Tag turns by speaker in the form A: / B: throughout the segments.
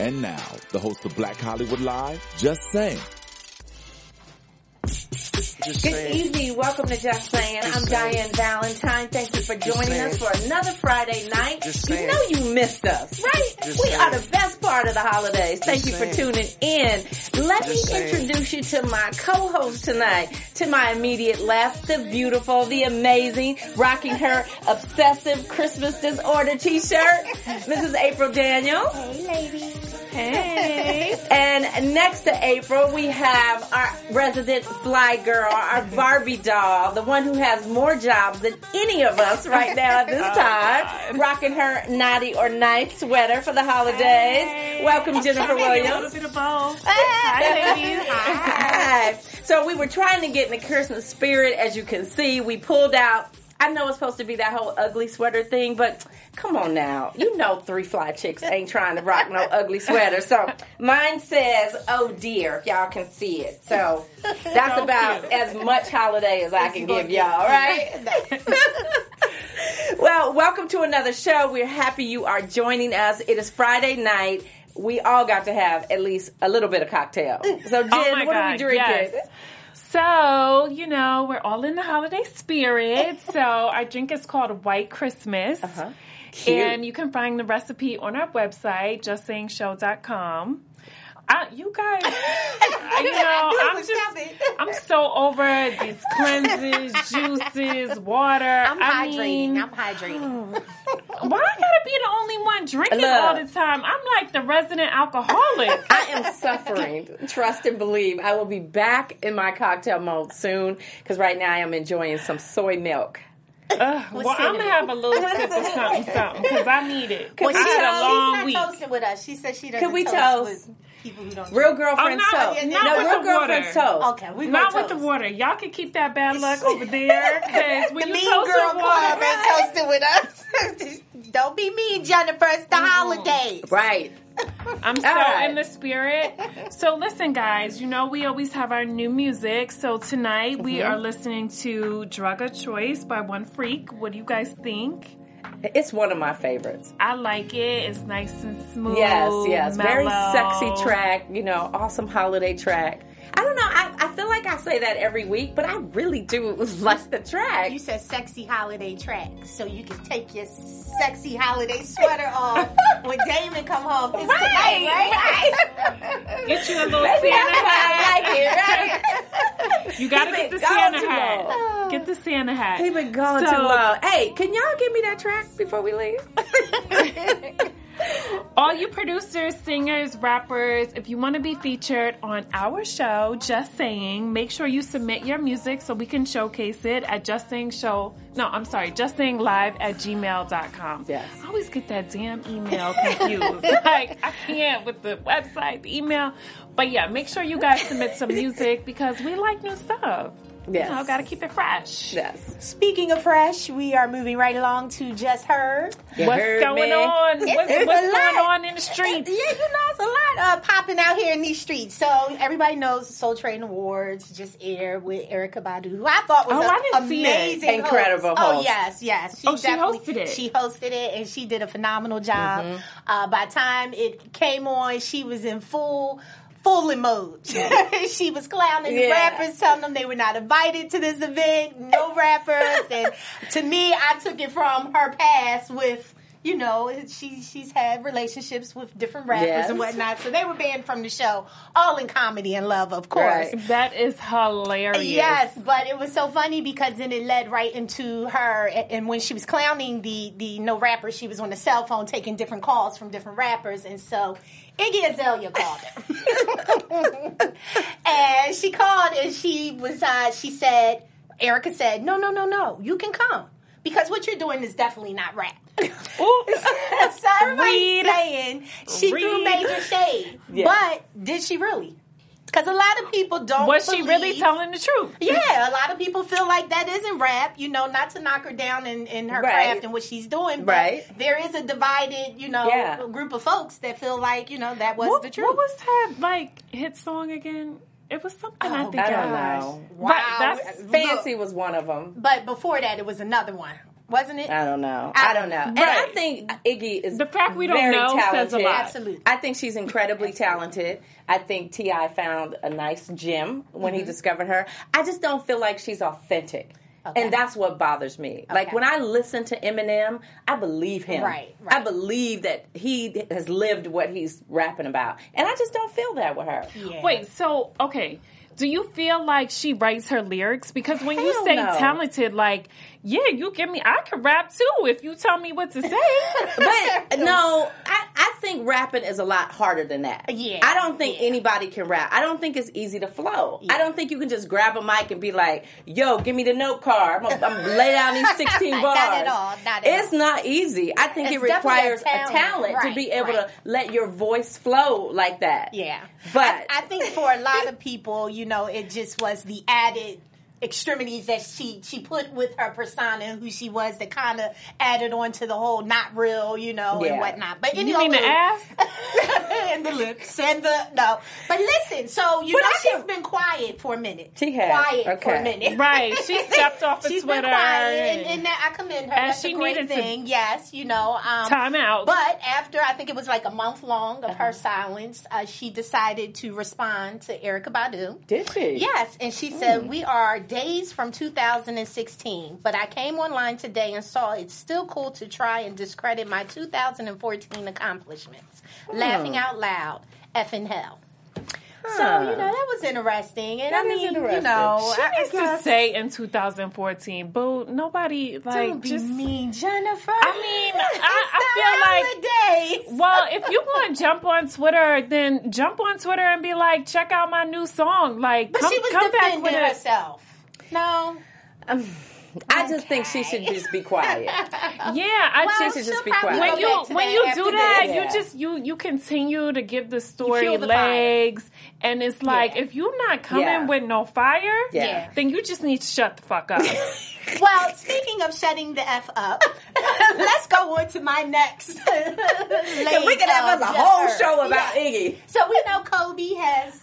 A: And now, the host of Black Hollywood Live, Just Saying.
B: Just
C: Good evening. Welcome to Just Saying. I'm
B: saying.
C: Diane Valentine. Thank you for joining us for another Friday night. You know you missed us, right?
B: Just
C: we
B: saying.
C: are the best part of the holidays. Thank you for
B: saying.
C: tuning in. Let
B: Just
C: me
B: saying.
C: introduce you to my co-host tonight. To my immediate left, the beautiful, the amazing, rocking her obsessive Christmas disorder t-shirt, Mrs. April Daniel.
D: Hey, ladies.
C: Hey. and next to April, we have our resident fly girl, our Barbie doll, the one who has more jobs than any of us right now at this oh, time, rocking her naughty or nice sweater for the holidays. Welcome, Jennifer Williams.
D: bit of both.
C: Hi, ladies. Hi. So we were trying to get in the Christmas spirit, as you can see. We pulled out. I know it's supposed to be that whole ugly sweater thing, but come on now. You know three fly chicks ain't trying to rock no ugly sweater. So mine says, oh dear, if y'all can see it. So that's
D: So
C: about
D: cute.
C: as much holiday as I can give y'all, right? well, welcome to another show. We're happy you are joining us. It is Friday night. We all got to have at least a little bit of cocktail. So, Jen,
D: Oh
C: what are we drinking?
D: yes. So, you know, we're all in the holiday spirit. So, our drink is called White Christmas.
C: Uh-huh.
D: And you can find the recipe on our website, justsayingshow.com. I, you guys, I- you know, I'm just, I'm so over these cleanses, juices, water.
E: I'm
D: I
E: hydrating.
D: mean,
E: I'm hydrating.
D: why I gotta be the only one drinking
C: Look.
D: all the time? I'm like the resident alcoholic.
C: I am suffering. Trust and believe. I will be back in my cocktail mode soon because right now I am enjoying some soy milk.
D: Ugh, well, I'm gonna have a little sip of something, something, because I need it.
E: Well,
D: I
E: she
D: had a
E: told-
D: long
E: she's
D: week.
E: not toasting with us. She said she doesn't
C: Could we
E: toast,
C: toast?
E: With people who don't.
C: Real
E: drink.
C: girlfriend
D: Oh, not-
C: toast.
E: not
C: no,
D: with
C: real
D: the
C: girlfriend
D: water.
C: toast.
E: Okay, we
D: Not
E: gonna
D: with the water. Y'all can keep that bad luck over there, because when
E: The
D: you
E: mean
D: toast
E: girl
D: with
E: club
D: water,
E: ain't toasting with us. don't be mean, Jennifer. It's the holidays.
C: Right.
D: I'm so
C: All right.
D: in the spirit. So listen, guys. You know we always have our new music. So tonight we
C: Mm-hmm.
D: are listening to "Drug of Choice" by One Freak. What do you guys think?
C: It's one of my favorites.
D: I like it. It's nice and smooth.
C: Yes, yes. Very sexy track, you know, awesome holiday track. I don't know, I, I feel like I say that every week, but I really do like the track.
E: You said sexy holiday track, so you can take your sexy holiday sweater off when Damon come home. It's tonight, right?
D: Get you a little
C: Maybe
D: Santa hat.
C: I like it, right?
D: You gotta get the Santa hat.
C: long.
D: Get the Santa hat.
C: He been going
D: So-
C: too long. Hey, can y'all give me that track before we leave?
D: All you producers, singers, rappers, if you want to be featured on our show, Just Saying, make sure you submit your music so we can showcase it at Just Saying Show. No, I'm sorry, Just Saying Live at gmail.com.
C: Yes.
D: I always get that damn email confused. like, I can't with the website, the email. But yeah, make sure you guys submit some music because we like new stuff.
C: Yes.
D: You know, gotta keep it fresh.
C: Yes.
E: Speaking of fresh, we are moving right along to Just Heard.
C: You
D: What's
C: heard
D: going
C: me?
D: on?
E: It's-
D: What's,
E: it's
D: what's going
E: lot.
D: on in the streets?
E: Yeah, you know, it's a lot uh, popping out here in these streets. So everybody knows the Soul Train Awards just aired with Erykah Badu, who I thought was
D: Oh,
E: an
D: didn't see it.
E: amazing,
C: Incredible
E: host. Oh
C: host.
E: yes, yes.
D: Oh, she hosted it.
E: She hosted it, and she did a phenomenal job.
C: Mm-hmm.
E: Uh, by the time it came on, she was in full. Full in mode. she was clowning the rappers, telling them they were not invited to this event, no rappers. and to me, I took it from her past with you know, she she's had relationships with different rappers
C: Yes.
E: and whatnot. So they were banned from the show, all in comedy and love, of course.
C: Right.
D: That is hilarious.
E: Yes, but it was so funny because then it led right into her, and and when she was clowning the the no rapper, she was on the cell phone taking different calls from different rappers, and so Iggy Azalea called her, and she called and she was uh, she said Erykah said no no no no you can come because what you're doing is definitely not rap. so everybody mean, she threw major shade.
C: Yeah.
E: But did she really? Because a lot of people don't.
D: Was she really telling the truth?
E: Yeah, a lot of people feel like that isn't rap, you know, not to knock her down in, in her
C: Right.
E: craft and what she's doing. But
C: Right.
E: there is a divided, you know,
C: Yeah.
E: group of folks that feel like, you know, that was
D: What,
E: the truth.
D: what was her like hit song again? It was something I
E: Oh,
D: think
C: I don't know.
E: Wow.
D: that's-
C: Fancy was one of them.
E: But before that, it was another one, wasn't it?
C: I don't know. I don't know. And I think Iggy is
D: The fact we don't
C: very
D: know says a lot.
E: Absolutely.
C: I think she's incredibly talented. I think T.I. found a nice gem when
E: Mm-hmm.
C: he discovered her. I just don't feel like she's authentic.
E: Okay.
C: And that's what bothers me. Like when I listen to Eminem, I believe him.
E: Right, right.
C: I believe that he has lived what he's rapping about. And I just don't feel that with her.
E: Yeah.
D: Wait, so okay. Do you feel like she writes her lyrics? Because when you say
C: no.
D: talented, like, yeah, you give me, I can rap too if you tell me what to say.
C: But no, I, I think rapping is a lot harder than that.
E: Yeah,
C: I don't think
E: yeah.
C: anybody can rap. I don't think it's easy to flow. I don't think you can just grab a mic and be like, yo, give me the note card. I'm going to lay down these 16 bars.
E: Not
C: bars.
E: at all, not at
C: it's
E: all.
C: not easy. I think
E: It's
C: it requires
E: definitely
C: a
E: a
C: talent,
E: talent.
C: to be able
E: right.
C: to let your voice flow like that.
E: Yeah.
C: But
E: I, I think for a lot of people, you know, it just was the added extremities that she she put with her persona and who she was that kind of added on to the whole not real, you know,
C: Yeah.
E: and whatnot. But
D: you
E: anyway,
D: mean the ass?
E: and the lips and the no. But listen, so you
C: But
E: know
C: I
E: she's
C: can-
E: been quiet for a minute.
C: She has,
E: quiet for a minute.
D: Right, she stepped off of
E: She's
D: Twitter
E: been quiet, and,
D: and-
E: and that I commend her.
D: And
E: That's
D: she
E: a great
D: needed to-
E: thing. Yes, you know. Um,
D: Time out.
E: But after I think it was like a month long of
C: Uh-huh.
E: her silence, uh, she decided to respond to Erykah Badu.
C: did she?
E: Yes, and she said, We are days from 2016, but I came online today and saw it's still cool to try and discredit my 2014 accomplishments. Hmm. Laughing out loud, effing hell. So, you know, that was interesting. And
C: That
E: I
C: is
E: mean, you know,
D: She
E: I, I
D: needs to say in 2014, boo, nobody, like,
E: don't be
D: just.
E: mean, Jennifer.
D: I mean, I- I
E: the holidays.
D: Well, if you want to jump on Twitter, then jump on Twitter and be like, check out my new song. Like,
E: But
D: come,
E: she was
D: come back
E: defending
D: with it.
E: Herself. No.
C: Um, I just think she should just be quiet.
D: Yeah, I
E: Well,
D: just
C: should
E: she'll
C: just be quiet.
D: when you when you do that,
E: this.
C: Yeah.
D: you just you you continue to give the story
E: fuel the fire.
D: legs, and it's like
E: Yeah.
D: if you're not coming
C: Yeah.
D: with no fire,
C: Yeah.
D: then you just need to shut the fuck up.
E: Well, speaking of shutting the F up, let's go on to my next.
C: Because we could have us a whole show about Iggy.
E: So we know Kobe has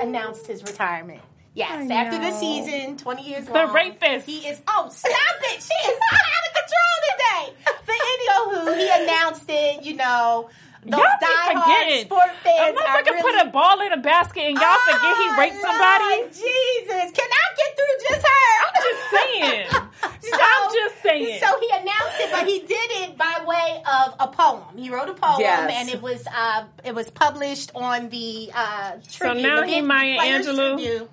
E: announced his retirement. Yes,
D: I
E: after the season, 20 years
D: The
E: long.
D: rapist.
E: He is, oh, stop it. She is out of control today. The But anywho, he announced it, you know. Those
D: y'all be forgetting.
E: sport
D: A
E: fans are
D: motherfucker
E: really
D: put a ball in a basket and y'all forget he
E: Oh,
D: raped somebody.
E: Lord Jesus, can I get through just her?
D: I'm just saying.
E: So-
D: I'm just saying.
E: So he announced it, but he did it by way of a poem. He wrote a poem,
C: Yes.
E: and it was uh, it was published on the uh,
D: So now he Maya Angelou?
E: Tribune.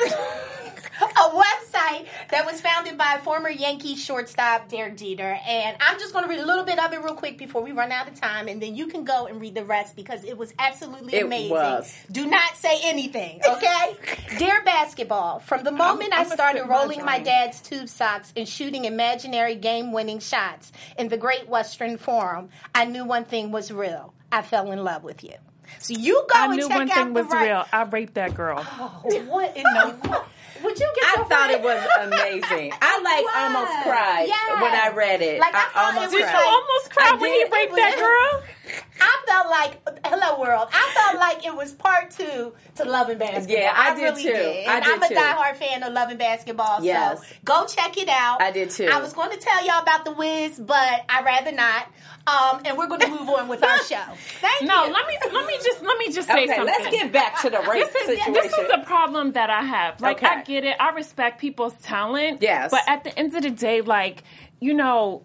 E: A website that was founded by former Yankee shortstop Derek Jeter, and I'm just going to read a little bit of it real quick before we run out of time, and then you can go and read the rest because it was absolutely
C: It
E: amazing.
C: was.
E: Do not say anything, okay? Dear basketball, from the moment i
D: I'ma
E: started
D: spit my
E: rolling my dad's tube socks and shooting imaginary game-winning shots in the Great Western Forum, I knew one thing was real. I fell in love with you. So you go
D: I
E: and
D: knew
E: check
D: one
E: out
D: thing
E: the
D: was
E: right-
D: real. I raped that girl.
E: Oh, what in the? World? Would you get?
C: I thought
E: right-
C: it was amazing. I like
E: was.
C: almost cried
E: Yes.
C: when I read it.
E: Like, I
C: I,
E: thought it
C: almost
D: Did you
C: cried.
E: like-
D: almost cry when he
C: did.
D: raped that girl?
E: I felt like hello world. I felt like it was part two to Love and Basketball.
C: Yeah, I did
E: really
C: too.
E: Did.
C: I did
E: I'm a
C: too.
E: diehard fan of Love and Basketball.
C: Yes.
E: So go check it out.
C: I did too.
E: I was going to tell y'all about the Wiz, but I'd rather not. Um, and we're going to move on with our show. Thank
D: No,
E: you.
D: let me let me just let me just say
C: Okay,
D: something.
C: let's get back to the race
D: this is
C: situation.
D: this is the problem that I have. Like
C: Okay.
D: I get it, I respect people's talent.
C: Yes.
D: But at the end of the day, like, you know,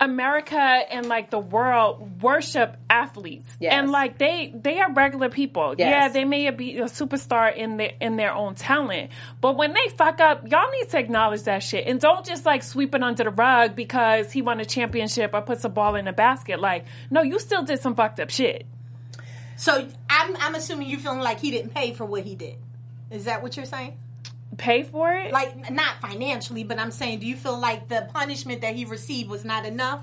D: America and like the world worship athletes.
C: Yes.
D: And like they they are regular people.
C: Yes.
D: Yeah, they may be a superstar in their in their own talent. But when they fuck up, y'all need to acknowledge that shit. And don't just like sweep it under the rug because he won a championship or puts a ball in a basket. Like, no, you still did some fucked up shit.
E: So I'm, I'm assuming you're feeling like he didn't pay for what he did. Is that what you're saying?
D: Pay for it?
E: Like not financially, but I'm saying, do you feel like the punishment that he received was not enough?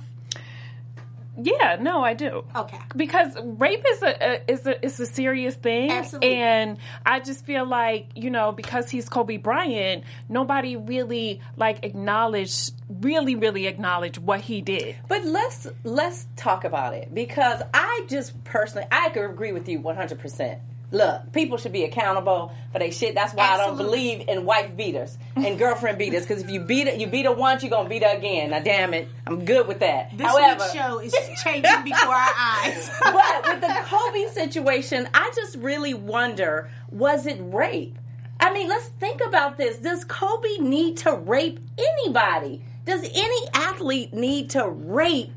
D: Yeah, no, I do.
E: Okay.
D: Because rape is a, a is a is a serious thing,
E: Absolutely.
D: and I just feel like you know because he's Kobe Bryant, nobody really like acknowledged, really, really acknowledged what he did.
C: But let's let's talk about it because I just personally I could agree with you one hundred percent. Look, people should be accountable for their shit. That's why I don't believe in wife beaters and girlfriend beaters. Because if you beat it, you beat her once, you're gonna beat her again. Now, damn it, I'm good with that.
E: This
C: However,
E: week's show is changing before our eyes.
C: but with the Kobe situation, I just really wonder was it rape? I mean, let's think about this. Does Kobe need to rape anybody? Does any athlete need to rape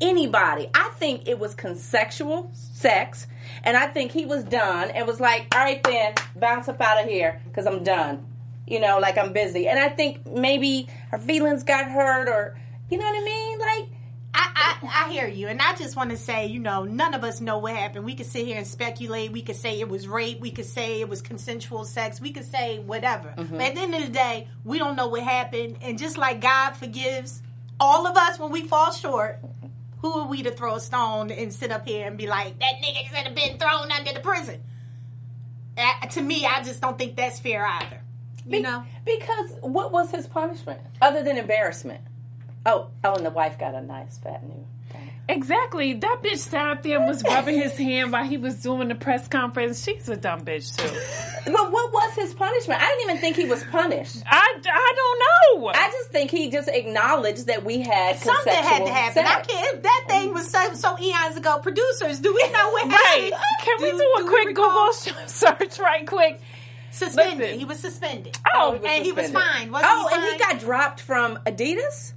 C: anybody? I think it was consensual sex, and I think he was done and was like, all right, then, bounce up out of here because I'm done. You know, like I'm busy. And I think maybe her feelings got hurt or, you know what I mean? Like,
E: I, I, I hear you, and I just want to say, you know, none of us know what happened. We could sit here and speculate. We could say it was rape. We could say it was consensual sex. We could say whatever. Mm-hmm. But at the end of the day, we don't know what happened. And just like God forgives all of us when we fall short, who are we to throw a stone and sit up here and be like, that nigga should have been thrown under the prison? Uh, to me, I just don't think that's fair either. You know?
C: Because what was his punishment other than embarrassment? Oh, oh, and the wife got a nice fat new. Thing.
D: Exactly. That bitch sat up there and was rubbing his hand while he was doing the press conference. She's a dumb bitch too.
C: But what was his punishment? I didn't even think he was punished.
D: I, I don't know.
C: I just think he just acknowledged that we had
E: Something had to
C: consensual
E: happen. I can't. That thing was so, so eons ago. Producers, do we know what
D: Right.
E: happened?
D: Can we do, a
E: we
D: quick
E: recall?
D: Google search right quick?
E: Suspended.
D: Listen.
E: He was suspended.
D: Oh,
C: he was
E: and he was
C: suspended.
E: fined. Wasn't
C: oh,
E: he
C: and he got dropped from Adidas.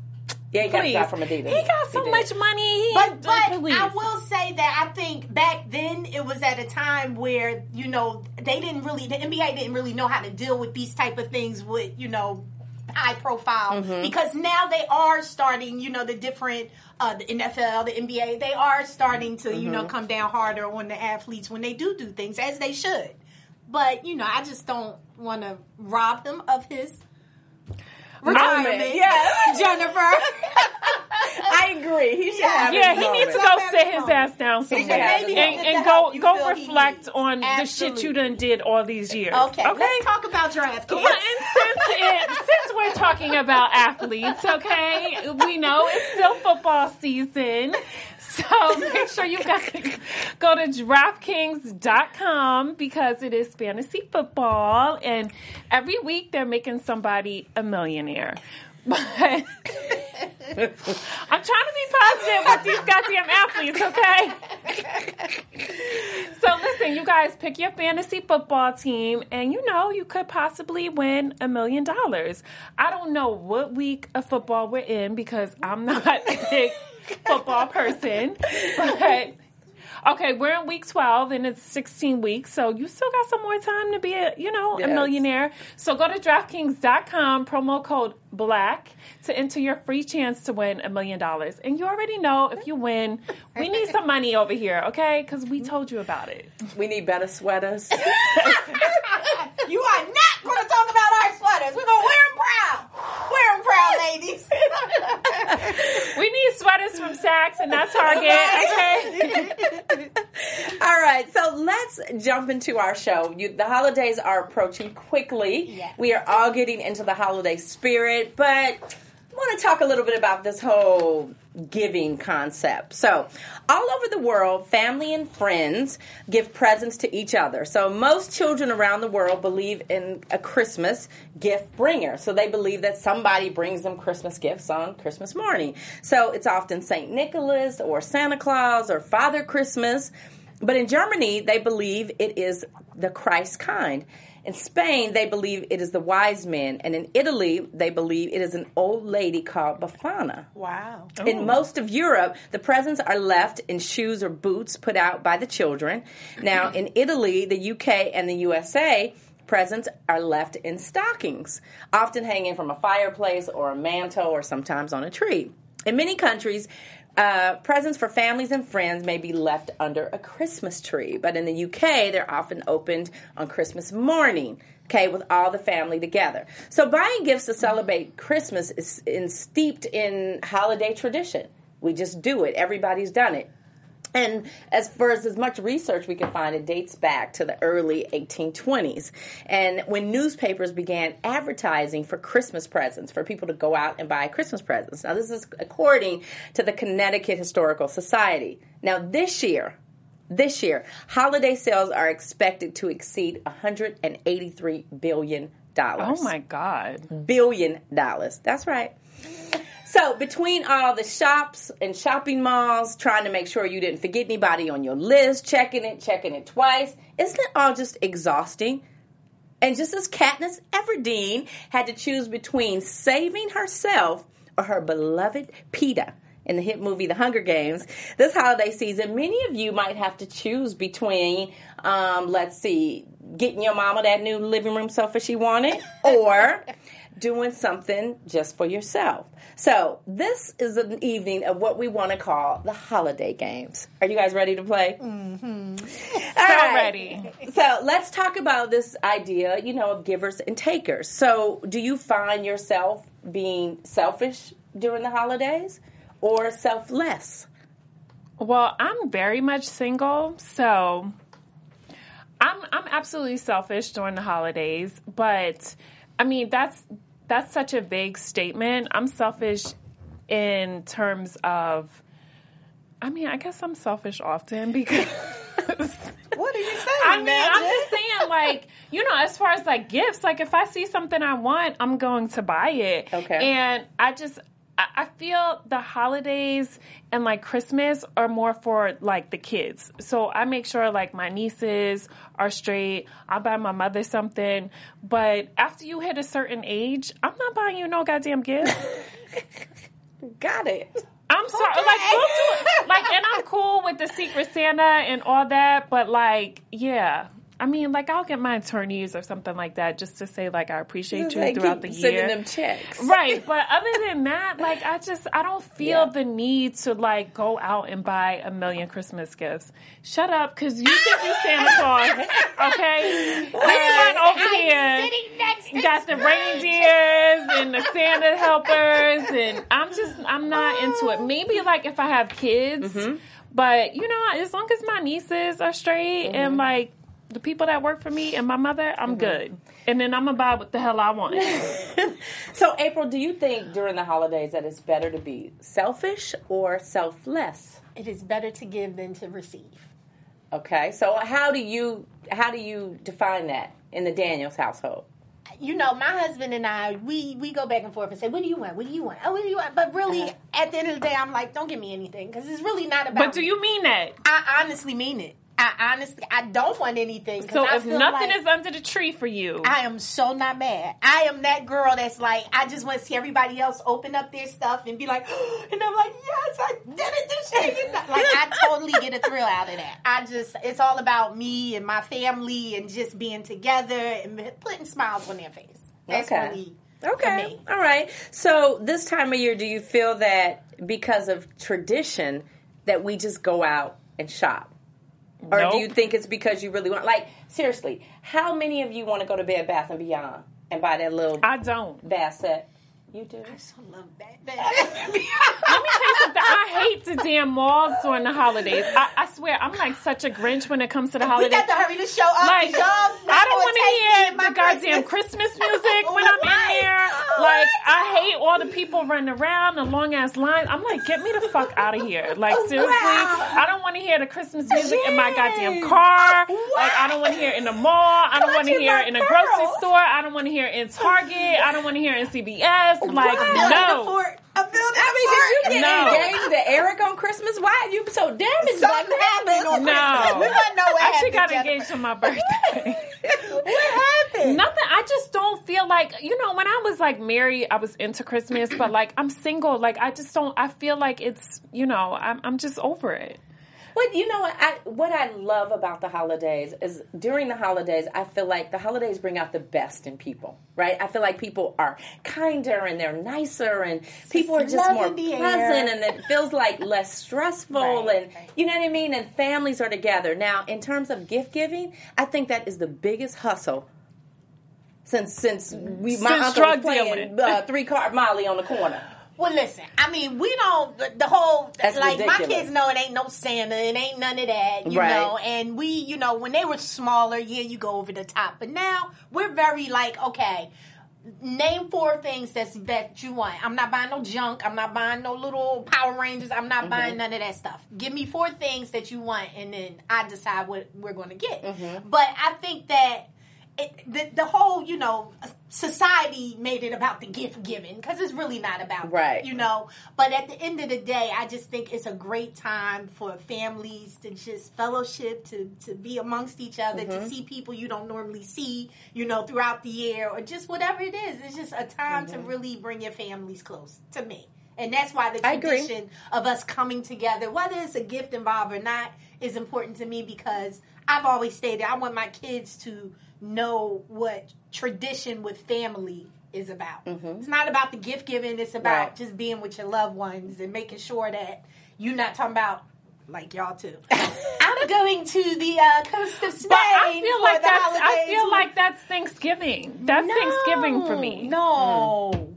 C: Yeah, he got
D: Please.
C: dropped from Adidas.
D: He got so
C: did.
D: much money. He
E: But but
D: please.
E: I will say that I think back then it was at a time where you know they didn't really the NBA didn't really know how to deal with these type of things with you know high profile
D: Mm-hmm.
E: because now they are starting you know the different uh, the NFL the NBA they are starting to you know
D: Mm-hmm.
E: come down harder on the athletes when they do do things as they should. But you know I just don't want to rob them of his retirement.
C: Yeah.
E: Jennifer.
C: I agree. He should have.
D: yeah,
C: his
D: he needs to
C: moment.
D: go sit his ass down somewhere
C: have
D: and, and, go go reflect
E: needs.
D: on the shit
E: Absolutely.
D: you done did all these years.
E: Okay, let's talk about draft
D: Well, and since, it, since we're talking about athletes, okay, we know it's still football season. So make sure you guys go to DraftKings.com because it is fantasy football. And every week they're making somebody a millionaire. But I'm trying to be positive with these goddamn athletes, okay? So listen, you guys pick your fantasy football team, and you know you could possibly win a million dollars. I don't know what week of football we're in because I'm not a big football person, but. Okay, we're in week 12 and it's 16 weeks, so you still got some more time to be a, you know, a millionaire. So go to DraftKings.com, promo code BLACK to enter your free chance to win a million dollars. And you already know if you win, we need some money over here, okay? Because we told you about it.
C: We need better sweaters.
E: You are not going to talk about our sweaters. We're going to wear them proud. Wear them proud, ladies.
D: We need sweaters from Saks and not Target, okay?
C: All right, so let's jump into our show. You, the holidays are approaching quickly.
E: Yes.
C: We are all getting into the holiday spirit, but I want to talk a little bit about this whole giving concept. So, all over the world, family and friends give presents to each other. So, most children around the world believe in a Christmas gift bringer. So, they believe that somebody brings them Christmas gifts on Christmas morning. So, it's often St. Nicholas or Santa Claus or Father Christmas. But in Germany, they believe it is the Christkind. In Spain, they believe it is the wise men. And in Italy, they believe it is an old lady called Befana.
E: Wow.
C: In most of Europe, the presents are left in shoes or boots put out by the children. Now, in Italy, the UK, and the USA, presents are left in stockings, often hanging from a fireplace or a mantle or sometimes on a tree. In many countries, uh, presents for families and friends may be left under a Christmas tree, but in the UK, they're often opened on Christmas morning. Okay, with all the family together. So buying gifts to celebrate Christmas is in, steeped in holiday tradition. We just do it. Everybody's done it. And as far as as much research we can find, it dates back to the early 1820s. And when newspapers began advertising for Christmas presents, for people to go out and buy Christmas presents. Now, this is according to the Connecticut Historical Society. Now, this year, this year, holiday sales are expected to exceed 183 billion dollars.
D: Oh my God.
C: Billion dollars. That's right. So between all the shops and shopping malls, trying to make sure you didn't forget anybody on your list, checking it, checking it twice, isn't it all just exhausting? And just as Katniss Everdeen had to choose between saving herself or her beloved Peeta in the hit movie The Hunger Games, this holiday season, many of you might have to choose between, um, let's see, getting your mama that new living room sofa she wanted, or doing something just for yourself. So, this is an evening of what we want to call the holiday games. Are you guys ready to play? Mm-hmm.
D: So ready.
C: So, let's talk about this idea, you know, of givers and takers. So, do you find yourself being selfish during the holidays or selfless?
D: Well, I'm very much single, so I'm I'm absolutely selfish during the holidays, but I mean that's that's such a vague statement. I'm selfish in terms of I mean, I guess I'm selfish often because
E: What are you saying,
D: I mean, I'm just saying, like, you know, as far as like gifts, like if I see something I want, I'm going to buy it.
C: Okay.
D: And I just, I feel the holidays and like Christmas are more for like the kids. So I make sure like my nieces are straight. I buy my mother something. But after you hit a certain age, I'm not buying you no goddamn gift.
C: Got it.
D: I'm sorry, like, don't do it. like, and I'm cool with the Secret Santa and all that, but like, yeah. I mean, like, I'll get my attorneys or something like that just to say, like, I appreciate you
C: They
D: throughout the
C: sending
D: year.
C: them checks.
D: Right, but other than that, like I just I don't feel
C: Yeah.
D: the need to like go out and buy a million Christmas gifts. Shut up, because you think you Santa Claus, okay? This one over here got the reindeers and the Santa helpers, and I'm just I'm not into it. Oh. Maybe like if I have kids, mm-hmm. but you know, as long as my nieces are straight and mm-hmm. like the people that work for me and my mother, I'm good. And then I'm gonna buy what the hell I want.
C: So, April, do you think during the holidays that it's better to be selfish or selfless?
E: It is better to give than to receive.
C: Okay, so how do you how do you define that in the Daniels household?
E: You know, my husband and I, we we go back and forth and say, "What do you want? What do you want? Oh, what do you want?" But really,
C: Uh-huh.
E: at the end of the day, I'm like, "Don't give me anything," because it's really not about.
D: But do
E: me.
D: you mean that?
E: I honestly mean it. I honestly, I don't want anything.
D: So
E: I
D: if nothing
E: like
D: is under the tree for you,
E: I am so not mad. I am that girl that's like, I just want to see everybody else open up their stuff and be like, and I'm like, yes, I did it this year. Like, I totally get a thrill out of that. I just, it's all about me and my family and just being together and putting smiles on their face. That's
C: Okay.
E: really
C: Okay. All right. So this time of year, do you feel that because of tradition that we just go out and shop? Or
D: Nope.
C: do you think it's because you really want like seriously, how many of you want to go to Bed Bath and Beyond and buy that little
D: I don't.
C: bath set? You do?
E: I so love that.
D: Let me tell you something. I hate the damn malls during the holidays. I, I swear, I'm like such a Grinch when it comes to the holidays.
E: we got to hurry to show up.
D: like, I don't want to hear
E: my
D: the goddamn Christmas music when oh I'm in there.
E: Oh,
D: Like. I hate all the people running around, the long ass lines. I'm like, get me the fuck out of here. Like,
E: Oh,
D: seriously,
E: wow.
D: I don't want to hear the Christmas music in my goddamn car. Like, I don't want to hear it in the mall. I don't want to hear it in a grocery store. I don't want to hear it in Target. I don't want to hear it in CVS. Like,
E: Wow.
D: no.
E: Fort. A building
C: I mean, did you get
D: No.
C: engaged to Eric on Christmas? Why are you so damaged?
E: Something
C: What
E: happened on
D: No.
E: Christmas. We want to know what
D: I actually got
E: Jennifer.
D: engaged on my birthday.
E: What happened?
D: Nothing. I just don't feel like you know when I was like married, I was into Christmas, but like I'm single. Like I just don't. I feel like it's you know I'm I'm just over it.
C: What you know what I what I love about the holidays is during the holidays I feel like the holidays bring out the best in people, right? I feel like people are kinder and they're nicer and people are just
E: love
C: more
E: in the air.
C: present and it feels like less stressful
E: Right,
C: and
E: right.
C: you know what I mean and families are together. Now, in terms of gift giving, I think that is the biggest hustle since since we my
D: Since
C: uncle was playing uh, three card Molly on the corner.
E: Well, listen. I mean, we don't. The, whole
C: That's
E: like my kids know it ain't no Santa, it ain't none of that, you
C: Right.
E: know. And we, you know, when they were smaller, yeah, you go over the top. But now we're very like, okay, name four things that's that you want. I'm not buying no junk. I'm not buying no little Power Rangers. I'm not buying mm-hmm. none of that stuff. Give me four things that you want, and then I decide what we're going to get. Mm-hmm. But I think that. It, the, the whole, you know, society made it about the gift giving because it's really not about
C: Right.
E: you know. But at the end of the day, I just think it's a great time for families to just fellowship, to to be amongst each other,
C: Mm-hmm.
E: to see people you don't normally see, you know, throughout the year, or just whatever it is. It's just a time to really bring your families close. To me. And that's why the
C: Mm-hmm.
E: Tradition of us coming together, whether it's a gift involved or not, is important to me because I've always stated I want my kids to know what tradition with family is about. It's not about the gift giving, it's about
C: Mm-hmm. Right.
E: just being with your loved ones and making sure that you're not talking about like y'all too. I'm going to the uh, coast of Spain
D: But I feel like that's I feel like that's Thanksgiving. That's Thanksgiving for me.
E: No.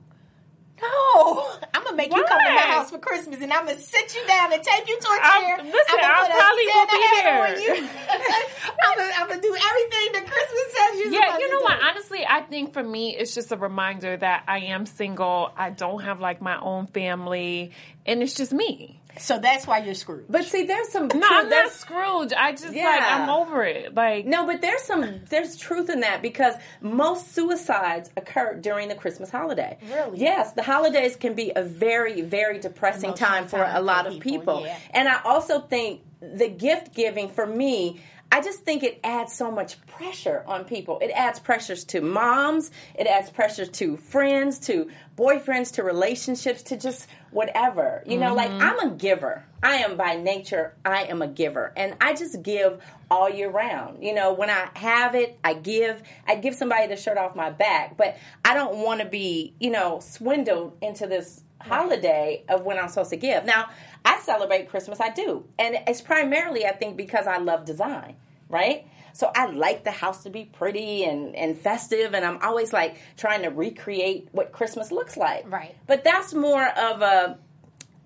E: No, I'm gonna make you come to my house for Christmas, and I'm gonna sit you down and take you to a
D: I'm-
E: chair.
D: listen,
E: I'm gonna
D: I
E: put a
D: probably will be there.
E: you. I'm, gonna, I'm gonna do everything that Christmas says you're
D: Yeah, you know
E: do.
D: what? Honestly, I think for me, it's just a reminder that I am single. I don't have like my own family, and it's just me.
E: So that's why you're screwed.
C: But see, there's some.
D: No, I'm not Scrooge. I just like I'm over it. Like
C: No, but there's some there's truth in that because most suicides occur during the Christmas holiday.
E: Really?
C: Yes, the holidays can be a very very depressing
E: Emotional
C: time for
E: time
C: a
E: for
C: lot of
E: people,
C: people.
E: yeah.
C: And I also think the gift giving for me I just think it adds so much pressure on people. It adds pressures to moms, it adds pressure to friends, to boyfriends, to relationships, to just whatever. You know, like mm-hmm. I'm a giver. I am by nature, I am a giver. And I just give all year round. You know, when I have it, I give. I give somebody the shirt off my back, but I don't want to be, you know, swindled into this holiday of when I'm supposed to give. Now, I celebrate Christmas, I do. And it's primarily, I think, because I love design, right? So I like the house to be pretty and, and festive, and I'm always like trying to recreate what Christmas looks like.
E: Right.
C: But that's more of a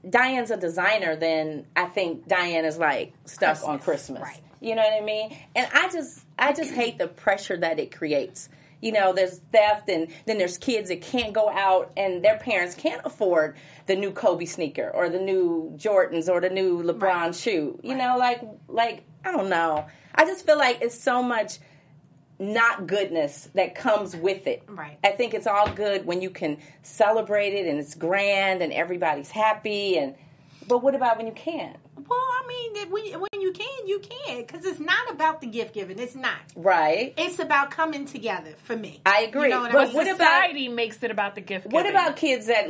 C: Diane's a designer than I think Diane is like stuck on
E: Christmas,
C: Christmas.
E: right.
C: You know what I mean? And I just I just hate the pressure that it creates. You know, there's theft and then there's kids that can't go out and their parents can't afford the new Kobe sneaker or the new Jordans or the new LeBron
E: Right.
C: shoe. You know, like like I don't know. I just feel like it's so much not goodness that comes with it.
E: Right.
C: I think it's all good when you can celebrate it and it's grand and everybody's happy and but what about when you can't?
E: Well, I mean, when, when you can, you can, because it's not about the gift giving. It's not.
C: Right.
E: It's about coming together for me.
C: I agree.
E: You know what
C: But
E: I mean?
C: what about-
D: society makes it about the gift.
C: What about kids that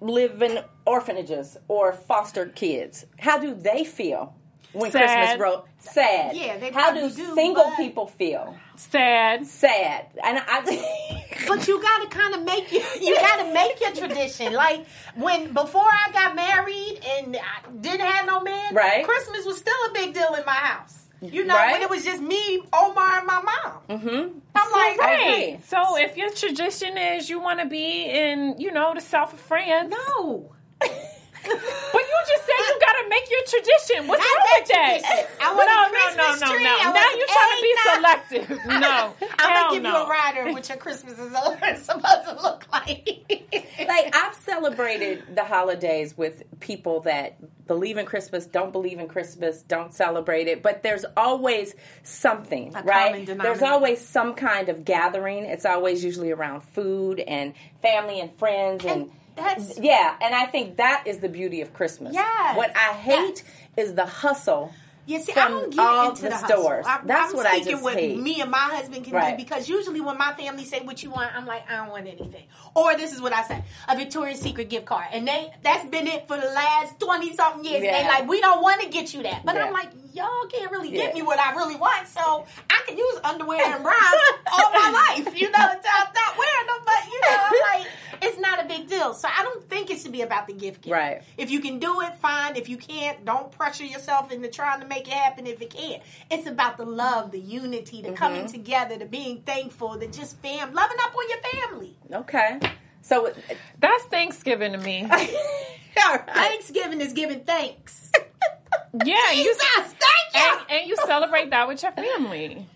C: live in orphanages or foster kids? How do they feel when
D: Sad.
C: Christmas rolls? Sad.
E: Yeah, they
C: How do,
E: probably do,
C: single
E: but-
C: people feel?
D: sad?
C: Sad. And I
E: But you gotta kind of make your, you gotta make your tradition. Like when before I got married and I didn't have no man,
C: Right.
E: Christmas was still a big deal in my house. You know,
C: Right.
E: when it was just me, Omar, and my mom. Mm-hmm. I'm like,
C: I
E: hey.
D: So if your tradition is you want to be in, you know, the south of France,
E: no.
D: but you just said you got to make your tradition. What's
E: Not
D: wrong
E: that
D: with that?
E: tradition. I want a
D: no, no,
E: Christmas
D: no, no,
E: tree.
D: no.
E: I
D: Now you're trying to be
E: eggnog.
D: selective. No,
E: I'm gonna give
D: no.
E: you a rider what your Christmas is supposed to look like.
C: like I've celebrated the holidays with people that believe in Christmas, don't believe in Christmas, don't celebrate it, but there's always something,
E: A
C: right? There's always some kind of gathering. It's always usually around food and family and friends and,
E: And that's-
C: yeah, and I think that is the beauty of Christmas.
E: Yes.
C: What I hate is the hustle.
E: You see, I don't get
C: all
E: into
C: the
E: the,
C: stores.
E: I,
C: That's
E: I'm
C: what I
E: speaking
C: just
E: what
C: hate.
E: me and my husband can
C: Right.
E: do because usually when my family say what you want, I'm like, I don't want anything. Or this is what I say: a Victoria's Secret gift card, and they that's been it for the last twenty something years.
C: Yeah.
E: They like, we don't want to get you that, but
C: Yeah.
E: I'm like, y'all can't really
C: Yeah.
E: get me what I really want, so I can use underwear and bras all my life, you know, until I stop wearing them. But you know, I'm like, it's not a big deal. So I don't think it should be about the gift giving.
C: Right.
E: If you can do it, fine. If you can't, don't pressure yourself into trying to make it happen if it can't. It's about the love, the unity, the
C: Mm-hmm.
E: coming together, the being thankful, the just fam, loving up on your family.
C: Okay. So
D: That's Thanksgiving to me.
E: Thanksgiving is giving thanks.
D: Yeah, you
E: thank you.
D: and, and you celebrate that with your family.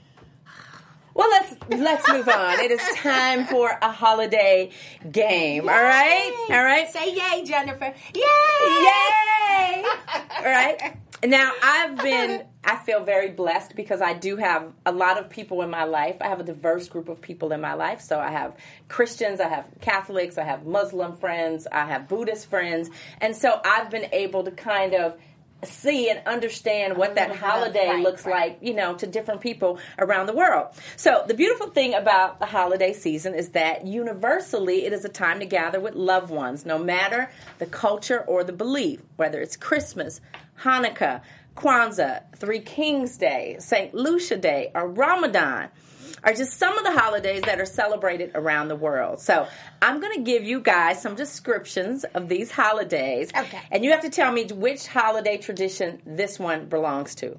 C: Well, let's let's move on. It is time for a holiday game. All right, all right.
E: Say yay, Jennifer. Yay!
C: Yay! All right. Now, I've been, I feel very blessed because I do have a lot of people in my life. I have a diverse group of people in my life. So I have Christians, I have Catholics, I have Muslim friends, I have Buddhist friends. And so I've been able to kind of see and understand what that
E: of-
C: holiday
E: right,
C: looks
E: right.
C: like, you know, to different people around the world. So the beautiful thing about the holiday season is that universally it is a time to gather with loved ones, no matter the culture or the belief, whether it's Christmas, Hanukkah, Kwanzaa, Three Kings Day, St. Lucia Day, or Ramadan are just some of the holidays that are celebrated around the world. So I'm going to give you guys some descriptions of these holidays.
E: Okay.
C: And you have to tell me which holiday tradition this one belongs to.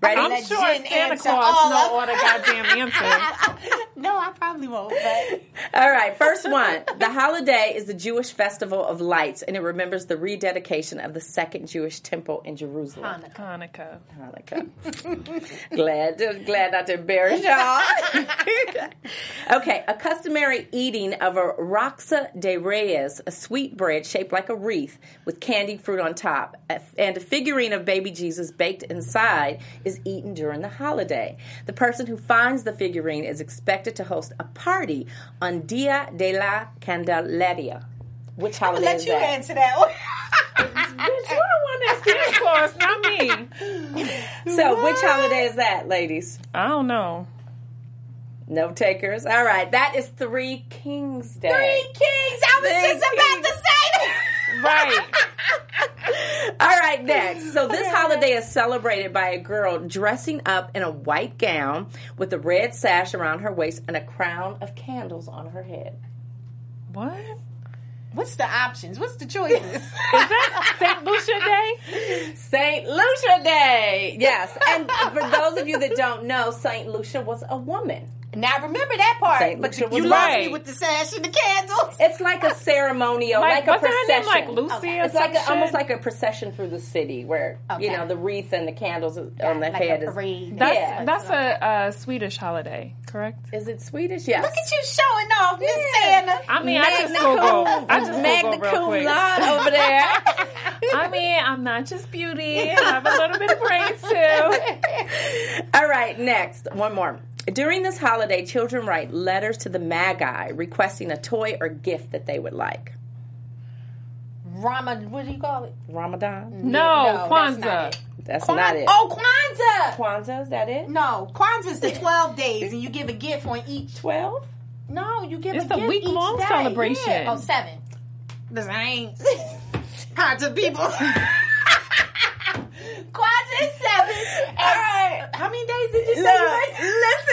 C: Ready?
D: I'm
E: Let
D: sure Santa
E: answer
D: Claus
E: all
D: know
E: of-
D: all the goddamn answers.
E: no, I probably won't. But
C: All right, first one. The holiday is the Jewish festival of lights, and it remembers the rededication of the second Jewish temple in Jerusalem.
D: Hanukkah.
C: Hanukkah. glad, glad not to embarrass y'all. okay, a customary eating of a rosca de reyes, a sweet bread shaped like a wreath with candied fruit on top, and a figurine of baby Jesus baked inside is eaten during the holiday. The person who finds the figurine is expected to host a party on Dia de la Candelaria. Which
E: I'll
C: holiday
E: let
C: is
E: you
C: that?
E: answer that one.
D: Bitch, you're the one that's Santa Claus, not me.
C: So, which holiday is that, ladies?
D: I don't know.
C: No takers. All right, that is Three Kings Day.
E: Three Kings. I was
C: Three
E: just about to say that.
D: Right.
C: All right, next. So this holiday is celebrated by a girl dressing up in a white gown with a red sash around her waist and a crown of candles on her head.
D: What?
E: What's the options? What's the choices?
D: Is that St. Lucia Day?
C: Saint Lucia Day. Yes. And for those of you that don't know, Saint Lucia was a woman.
E: Now remember that part.
C: Saint
E: but
C: Lucia
E: you, you lost
D: right.
E: me with the sash and the candles.
C: It's like a ceremonial, like,
D: Like,
C: a
D: wasn't her
C: procession.
D: name like Lucy
E: Okay.
D: or
C: It's like a, almost like a procession through the city, where you know the wreath and the candles on the
E: like
C: head
E: a
C: is.
D: That's,
C: Yeah.
D: that's a, uh Swedish holiday, correct?
C: Is it Swedish? Yes.
E: Look at you showing off, Miss Santa.
D: I mean, I just
C: Magna
D: Google.
C: cum-
D: I just
C: Magna
D: Google real
C: cum
D: quick.
C: laude over there.
D: I mean, I'm not just beauty. I have a little bit of brains too.
C: All right, next, one more. During this holiday, children write letters to the Magi requesting a toy or gift that they would like.
E: Ramadan, what do you call it?
C: Ramadan? Mm-hmm.
D: No,
E: No, that's
D: Kwanzaa.
E: not it.
C: That's
E: Kwan-
C: not it.
E: Oh, Kwanzaa.
C: Kwanzaa, is that it?
E: No, Kwanzaa's the 12 days, and you give a gift on each.
C: 12?
E: No, you give
D: It's
E: a
D: the
E: gift
D: week-long
E: day.
D: celebration.
E: Yeah. Oh, seven. Listen, I ain't Kwanzaa people. Kwanzaa is seven. All right. How many days did you say?
C: Look,
E: were-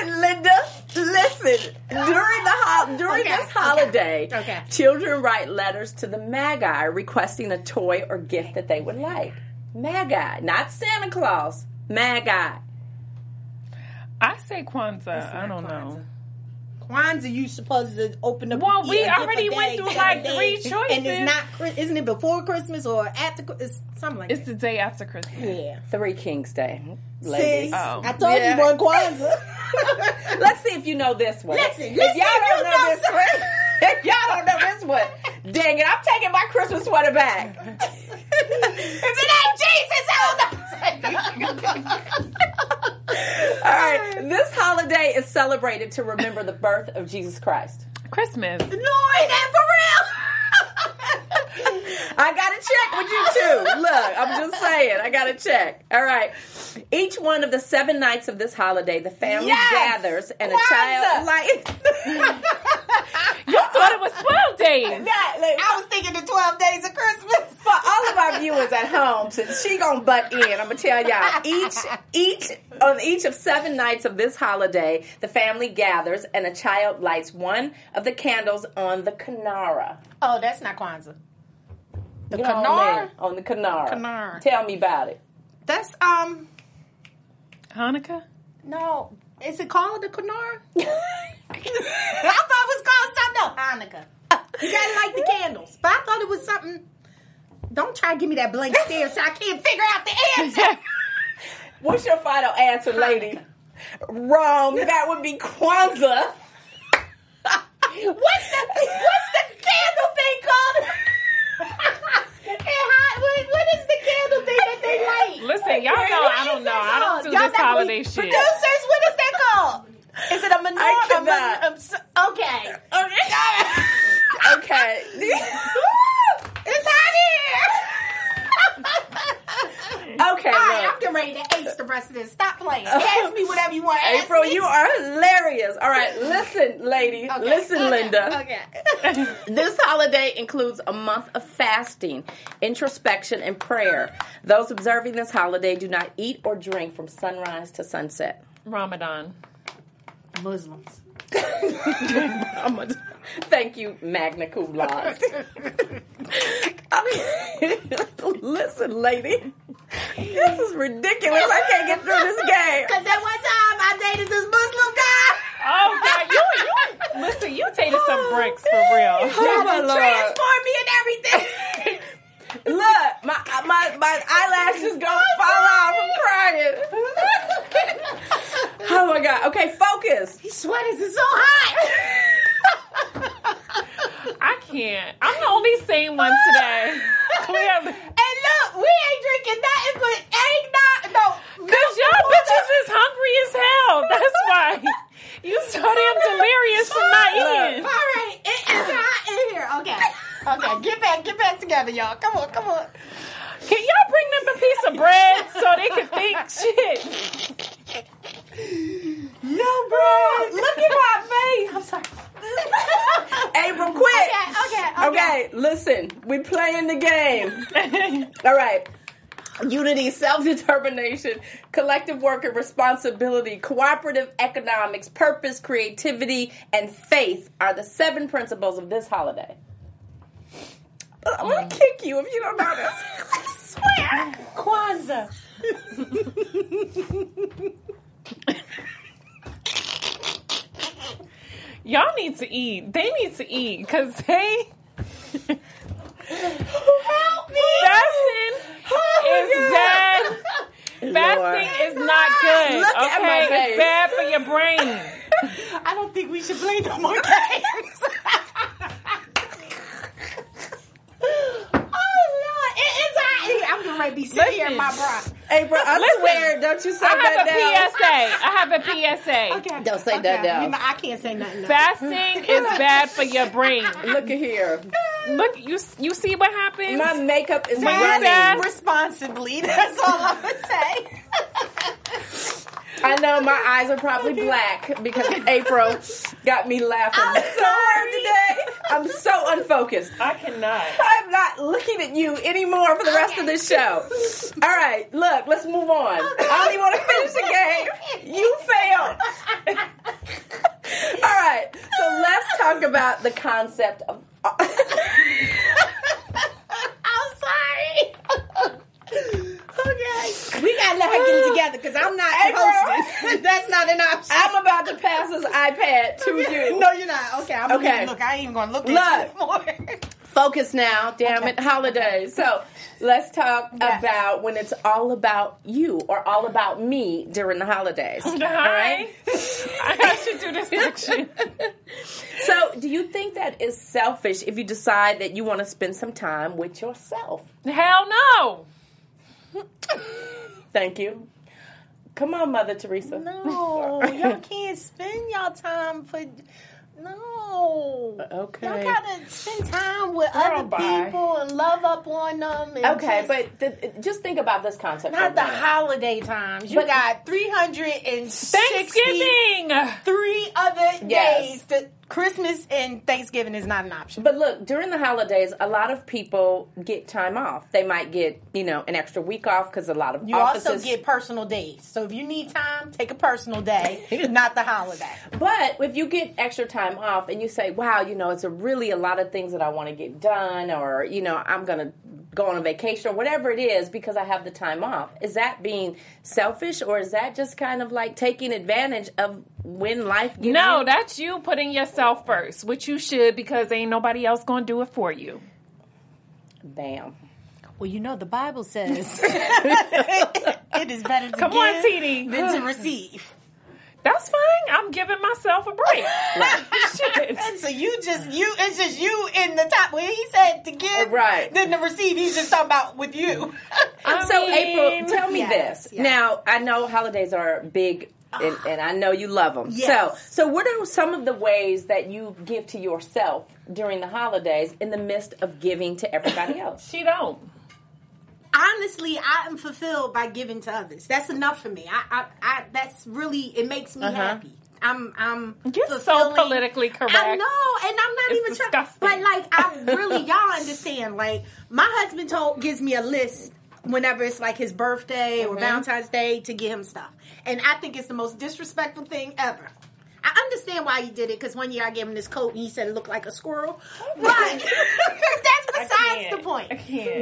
C: listen, Linda. Listen. During the ho- during
E: Okay,
C: this holiday,
E: okay, okay.
C: children write letters to the Magi requesting a toy or gift that they would like. Magi, not Santa Claus. Magi.
D: I say Kwanzaa. I don't know.
E: Kwanzaa, you supposed to open the.
D: Well, we
E: yeah,
D: already went
E: days,
D: through, like,
E: days.
D: three choices.
E: and it's not. Chri- Isn't it before Christmas or after? Chri- It's something like
D: It's
E: that.
D: the day after Christmas.
E: Yeah.
C: Three Kings Day.
E: See,
D: Oh.
E: I told
C: Yeah.
E: you one Kwanzaa.
C: Let's see if you know this one.
E: Listen,
C: if
E: listen,
C: y'all don't
E: you
C: know,
E: know
C: this one, if y'all don't know this one, dang it, I'm taking my Christmas sweater back.
E: if it ain't Jesus, hold on.
C: All right, this holiday is celebrated to remember the birth of Jesus Christ.
D: Christmas.
E: No, ain't that for real?
C: I gotta check with you too. Look, I'm just saying, I gotta check. All right. Each one of the seven nights of this holiday, the family
E: Yes!
C: gathers and a child like.
D: You thought it was 12 days.
E: I was thinking the 12 days of Christmas.
C: For all of our viewers at home, since she gonna butt in, I'm gonna tell y'all each each on each of seven nights of this holiday, the family gathers and a child lights one of the candles on the Kinara.
E: Oh, that's not Kwanzaa. The
C: Get on
E: Kanar?
C: on the Kinara.
E: Kanar.
C: Tell me about it.
E: That's, um,
D: Hanukkah?
E: no. Is it called the Kanar? I thought it was called something else. Hanukkah. You gotta light the candles. But I thought it was something. Don't try to give me that blank stare so I can't figure out the answer.
C: What's your final answer, lady? Wrong. That would be Kwanzaa.
E: What's the What's the candle thing called? And how- what, what is the candle thing that they light?
D: Y'all know I don't know. I don't do this holiday shit.
E: Producers, what is that called? Is it a menorah?
C: I
E: a
C: cannot.
E: um, s- okay.
C: Okay.
E: It's hot here.
C: okay.
E: All right,
C: look.
E: I'm getting ready to the rest of this. Stop playing. Oh. Ask me whatever you want. to ask
C: April,
E: me.
C: you are hilarious. All right, listen, lady.
E: Okay,
C: Listen,
E: okay,
C: Linda.
E: Okay.
C: This holiday includes a month of fasting, introspection, and prayer. Those observing this holiday do not eat or drink from sunrise to sunset.
D: Ramadan.
E: Muslims.
C: I'm Thank you, Magna Cum Laude. Listen, lady. This is ridiculous. I can't get through this game.
E: Because at one time I dated this Muslim guy.
D: Oh God, you you listen. You tated some oh, bricks for real.
C: Oh, my Lord.
E: Transformed me and everything.
C: Look, my my my eyelashes gonna fall out from crying. Oh my god. Okay, focus.
E: These sweaters are so hot.
D: I can't. I'm the only sane one today. Clearly,
E: And look, we ain't drinking nothing but eggnog. No,
D: cause y'all bitches is hungry as hell. That's why you so damn delirious from not eating.
E: All right, it is hot in here. Okay, okay, get back, get back together, y'all. Come on, come on.
D: Can y'all bring them a piece of bread so they can think shit?
E: No, bro.
C: Look at my face.
E: I'm sorry.
C: Abram, quit.
E: Okay, okay, okay.
C: Okay, listen, we playing the game. All right. Unity, self determination, collective work and responsibility, cooperative economics, purpose, creativity, and faith are the seven principles of this holiday. I'm gonna mm. kick you if you don't know this. I swear.
E: Kwanzaa.
D: Y'all need to eat. They need to eat because they
E: Help me.
D: fasting oh is bad. Fasting is not good.
C: Look
D: okay,
C: at my
D: it's bad for your brain.
E: I don't think we should play no more games. oh Lord, it is hot. I'm getting ready to be sitting here in my bra.
C: April, I
D: Listen,
C: swear, don't you say
D: I have
C: that
D: a
C: down.
D: PSA. I have a PSA.
E: Okay.
C: Don't say
E: okay.
C: that now.
E: You know, I can't say nothing. else.
D: Fasting is bad for your brain.
C: Look at here.
D: Look, you you see what happens?
C: My makeup is
D: When you
C: running.
E: responsibly. That's all I'm gonna say.
C: I know my eyes are probably black because April got me laughing
E: I'm
C: so hard today. I'm so unfocused.
D: I cannot.
C: I'm not looking at you anymore for the rest of this show. All right, look, let's move on. I don't even want to finish the game. You failed. All right, so let's talk about the concept of.
E: I'm sorry. okay. We gotta let her get it ah. together because I'm not
C: April.
E: hosting. That's not an option.
C: I'm about to pass this iPad to you.
E: No, you're not. Okay, I'm
C: Okay.
E: okay. Look, I ain't even gonna look
C: Look.
E: at you anymore.
C: Focus now, damn
E: Okay.
C: it, holidays. So let's talk
E: Yes.
C: about when it's all about you or all about me during the holidays. All
D: Hi.
C: right.
D: I should do this section.
C: So, do you think that is selfish if you decide that you want to spend some time with yourself?
D: Hell no.
C: Thank you. Come on, Mother Teresa.
E: No, y'all can't spend y'all time for. No.
C: Uh, okay.
E: Y'all gotta spend time with
D: Girl,
E: other
D: bye.
E: people and love up on them. And
C: Okay,
E: just-
C: but th- just think about this concept.
E: not the
C: minute.
E: holiday times. You
C: But-
E: got 363
D: Thanksgiving.
E: three other
C: Yes.
E: days. To, Christmas and Thanksgiving is not an option.
C: But look, during the holidays, a lot of people get time off. They might get, you know, an extra week off because a lot of
E: You
C: offices.
E: also get personal days. So if you need time, take a personal day, not the holiday.
C: But if you get extra time off and you say, wow, you know, it's a really a lot of things that I want to get done, or, you know, I'm going to go on a vacation or whatever it is because I have the time off. Is that being selfish or is that just kind of like taking advantage of when life gives
D: No,
C: you?
D: that's you putting yourself first, which you should because ain't nobody else gonna do it for you.
C: Bam.
E: Well, you know the Bible says it is better to
D: Come
E: give
D: on, TD.
E: than to receive.
D: That's fine. I'm giving myself a break. Shit.
E: And so you just you it's just you in the top. When he said to give,
C: Right.
E: then to receive, he's just talking about with you.
D: I
C: so
D: mean,
C: April, tell me
E: yes,
C: this.
E: yes.
C: Now I know holidays are big, and, and I know you love them.
E: Yes.
C: So, so what are some of the ways that you give to yourself during the holidays in the midst of giving to everybody else?
D: She don't.
E: Honestly, I am fulfilled by giving to others. That's enough for me. I, I, I that's really it makes me
C: Uh-huh.
E: happy. I'm, I'm.
D: You're so politically correct.
E: I know, and I'm not
D: It's
E: even trying. But like, I really, y'all understand. Like, my husband told gives me a list whenever it's like his birthday
D: Mm-hmm.
E: or Valentine's Day to get him stuff, and I think it's the most disrespectful thing ever. I understand why he did it because one year I gave him this coat and he said it looked like a squirrel. But that's besides the point.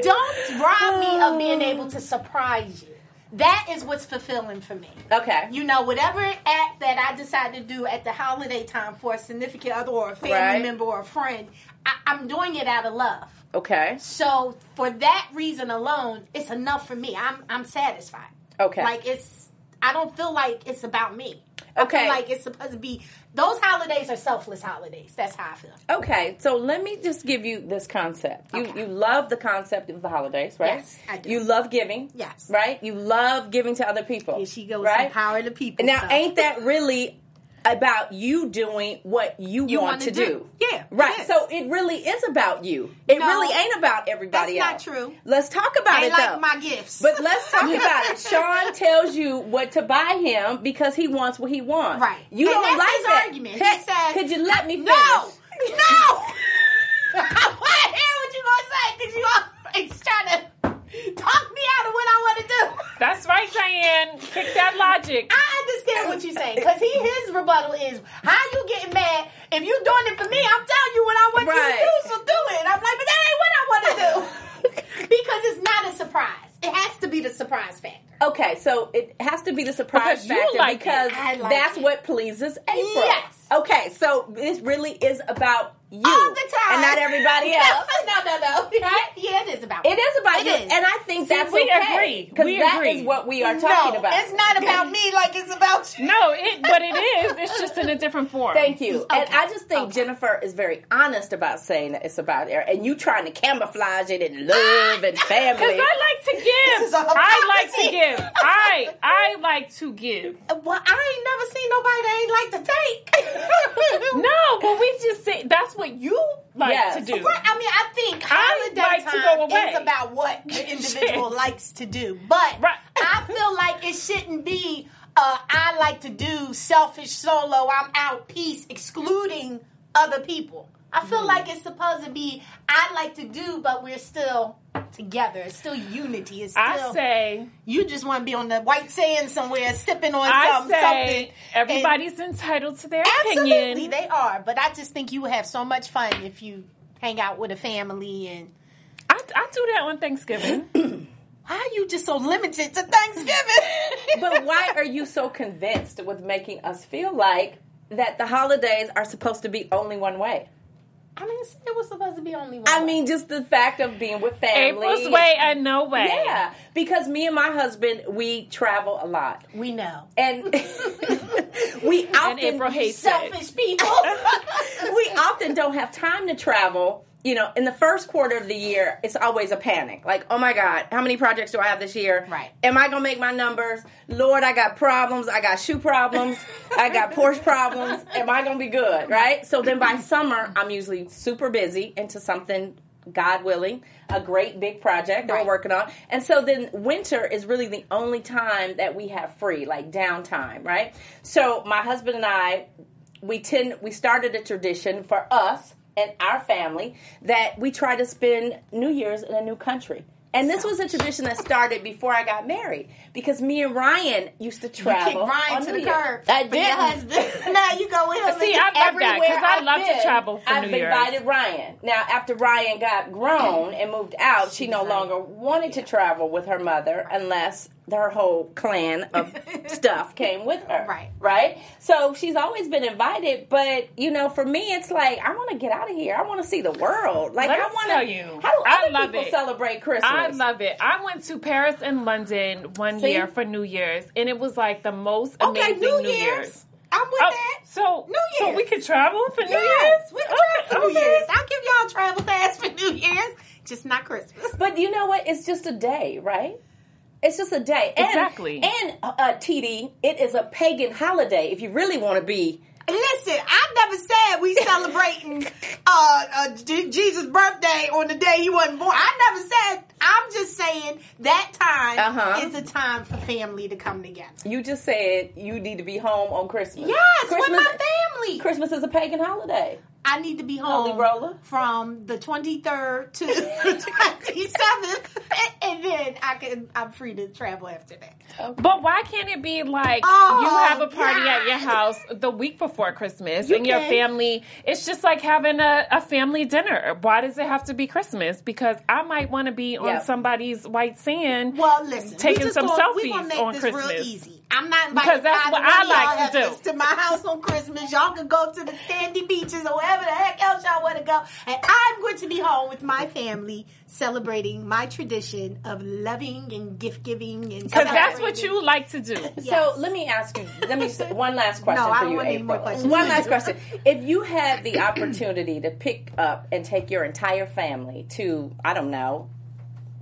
E: Don't rob me of being able to surprise you. That is what's fulfilling for me.
C: Okay.
E: You know, whatever act that I decide to do at the holiday time for a significant other or a family
C: Right.
E: member or a friend, I, I'm doing it out of love.
C: Okay.
E: So for that reason alone, it's enough for me. I'm I'm satisfied.
C: Okay.
E: Like it's I don't feel like it's about me. I
C: Okay.
E: feel like it's supposed to be those holidays are selfless holidays. That's how I feel.
C: Okay, so let me just give you this concept. You
E: Okay.
C: you love the concept of the holidays, right?
E: Yes, I do.
C: You love giving.
E: Yes.
C: Right? You love giving to other people.
E: Here she goes,
C: right?
E: empower the people.
C: Now,
E: So-
C: ain't that really about you doing what you,
E: You
C: want
E: wanna do.
C: do?
E: Yeah,
C: Right. So it really is about you. It
E: No,
C: really ain't about everybody
E: that's not true.
C: Let's talk about
E: I
C: it
E: like
C: though.
E: my gifts.
C: But let's talk about it. Sean tells you what to buy him because he wants what he wants.
E: Right.
C: You
E: And
C: don't like
E: his
C: that.
E: argument. He
C: Hey,
E: says-
C: Could you let me finish?
E: No, no. I want to hear what you gonna say because you always trying to talk me out of what I want to do.
D: That's right, Diane. Kick that logic.
E: I understand what you're saying because he his rebuttal is how you getting mad if you doing it for me. I'm telling you what I want you to do, so do it. And I'm like, but that ain't what I want to do because it's not a surprise. It has to be the surprise factor.
C: Okay, so it has to be the surprise
D: Because
C: factor
D: like
C: because
E: like
C: that's
E: it.
C: what pleases April.
E: Yes.
C: Okay, so this really is about you
E: All the time,
C: and not everybody else.
E: no, no, no. Right? Yeah, it is about.
C: It is about
E: It
C: you,
E: is.
C: and I think
D: See,
C: that's
D: we
C: okay
D: agree.
C: because
D: We
C: that
D: agree.
C: is what we are talking
E: no,
C: about.
E: It's not about me like it's about you.
D: No, it, but it is. It's just in a different form.
C: Thank you. And I just think
E: Okay.
C: Jennifer is very honest about saying that it's about her, and you trying to camouflage it in love and family.
D: Because I like to give.
E: is a
D: I like to give. I I like to give.
E: Well, I ain't never seen nobody that ain't like to take.
D: No, but we just say that's what you like
C: Yes.
D: to do.
E: Right, I mean, I think
D: I
E: holiday
D: like to
E: time
D: go away.
E: is about what the individual likes to do. But
D: Right.
E: I feel like it shouldn't be uh, I like to do selfish solo, I'm out, peace, excluding other people. I feel mm-hmm. like it's supposed to be I like to do, but we're still together. It's still unity. It's still
D: I say,
E: you just want to be on the white sand somewhere sipping on
D: I
E: something,
D: say,
E: something. and-
D: everybody's entitled to their
E: Absolutely,
D: opinion.
E: they are. But I just think you would have so much fun if you hang out with a family and.
D: I, I do that on Thanksgiving.
E: Why are you just so limited to Thanksgiving?
C: but why are you so convinced with making us feel like that the holidays are supposed to be only one way?
E: I mean, it was supposed to be only one.
C: I mean, just the fact of being with family.
D: April's way and no way.
C: Yeah, because me and my husband, we travel a lot.
E: we know.
C: And we often
D: April hates
E: Selfish people.
C: we often don't have time to travel. You know, in the first quarter of the year, it's always a panic. Like, oh my God, how many projects do I have this year?
E: Right.
C: Am I gonna make my numbers? Lord, I got problems. I got shoe problems. I got Porsche problems. Am I gonna be good? Right. So then by summer, I'm usually super busy into something. God willing, a great big project that
E: Right.
C: we're working on. And so then winter is really the only time that we have free, like downtime, right? So my husband and I, we tend we started a tradition for us and our family that we try to spend New Year's in a new country. And this was a tradition that started before I got married because me and Ryan used to
E: You
C: travel.
E: kick Ryan to the curb.
C: I
E: for your
C: did.
E: husband. now you go with him.
D: See, I love that because I love
C: been,
D: to travel for
C: I've
D: New Year's.
C: invited Ryan. Now, after Ryan got grown and moved out, she no longer wanted to travel with her mother unless her whole clan of stuff came with her.
E: Right.
C: Right? So she's always been invited, but you know, for me, it's like I want to get out of here. I want to see the world. Like
D: Let
C: I want
D: tell
C: to.
D: you,
C: how do
D: I
C: other
D: love
C: people
D: it.
C: celebrate Christmas?
D: I love it. I went to Paris and London one
C: See?
D: year for New Year's, and it was like the most
E: Okay,
D: amazing
E: New,
D: New
E: Year's.
D: Year's.
E: I'm with
D: Oh,
E: that.
D: so
E: New Year's.
D: so
E: Year's.
D: we could travel for New
E: Yes,
D: Year's.
E: we can travel for New
D: Okay.
E: Year's. I'll give y'all a travel pass for New Year's, just not Christmas.
C: But you know what? It's just a day, right? It's just a day. And,
D: Exactly.
C: And uh, TD, it is a pagan holiday. If you really want to be
E: Listen, I never said we celebrating uh, uh, J- Jesus' birthday on the day he wasn't born. I never said. I'm just saying that time
C: Uh-huh.
E: is a time for family to come together.
C: You just said you need to be home on Christmas.
E: Yes,
C: Christmas,
E: with my family.
C: Christmas is a pagan holiday.
E: I need to be home
C: roller.
E: from the 23rd to the 27th, and then I can. I'm free to travel after that.
D: But why can't it be like
E: Oh,
D: you have a party at your house the week before Christmas
E: You
D: and your family? It's just like having a, a family dinner. Why does it have to be Christmas? Because I might want to be on
C: Yeah.
D: somebody's white sand.
E: Well, listen,
D: Taking some
E: gonna, we
D: selfies
E: gonna make
D: on
E: this
D: Christmas.
E: real easy. I'm not inviting
D: Because that's what I like to do.
E: to my house on Christmas. Y'all can go to the sandy beaches or wherever the heck else y'all want to go, and I'm going to be home with my family celebrating my tradition of loving and gift giving and
D: Because that's what you like to do.
C: So let me ask you. Let me one last question
E: No, I
C: for
E: don't
C: you,
E: want any
C: April.
E: more questions.
C: One last question. If you had the opportunity to pick up and take your entire family to, I don't know,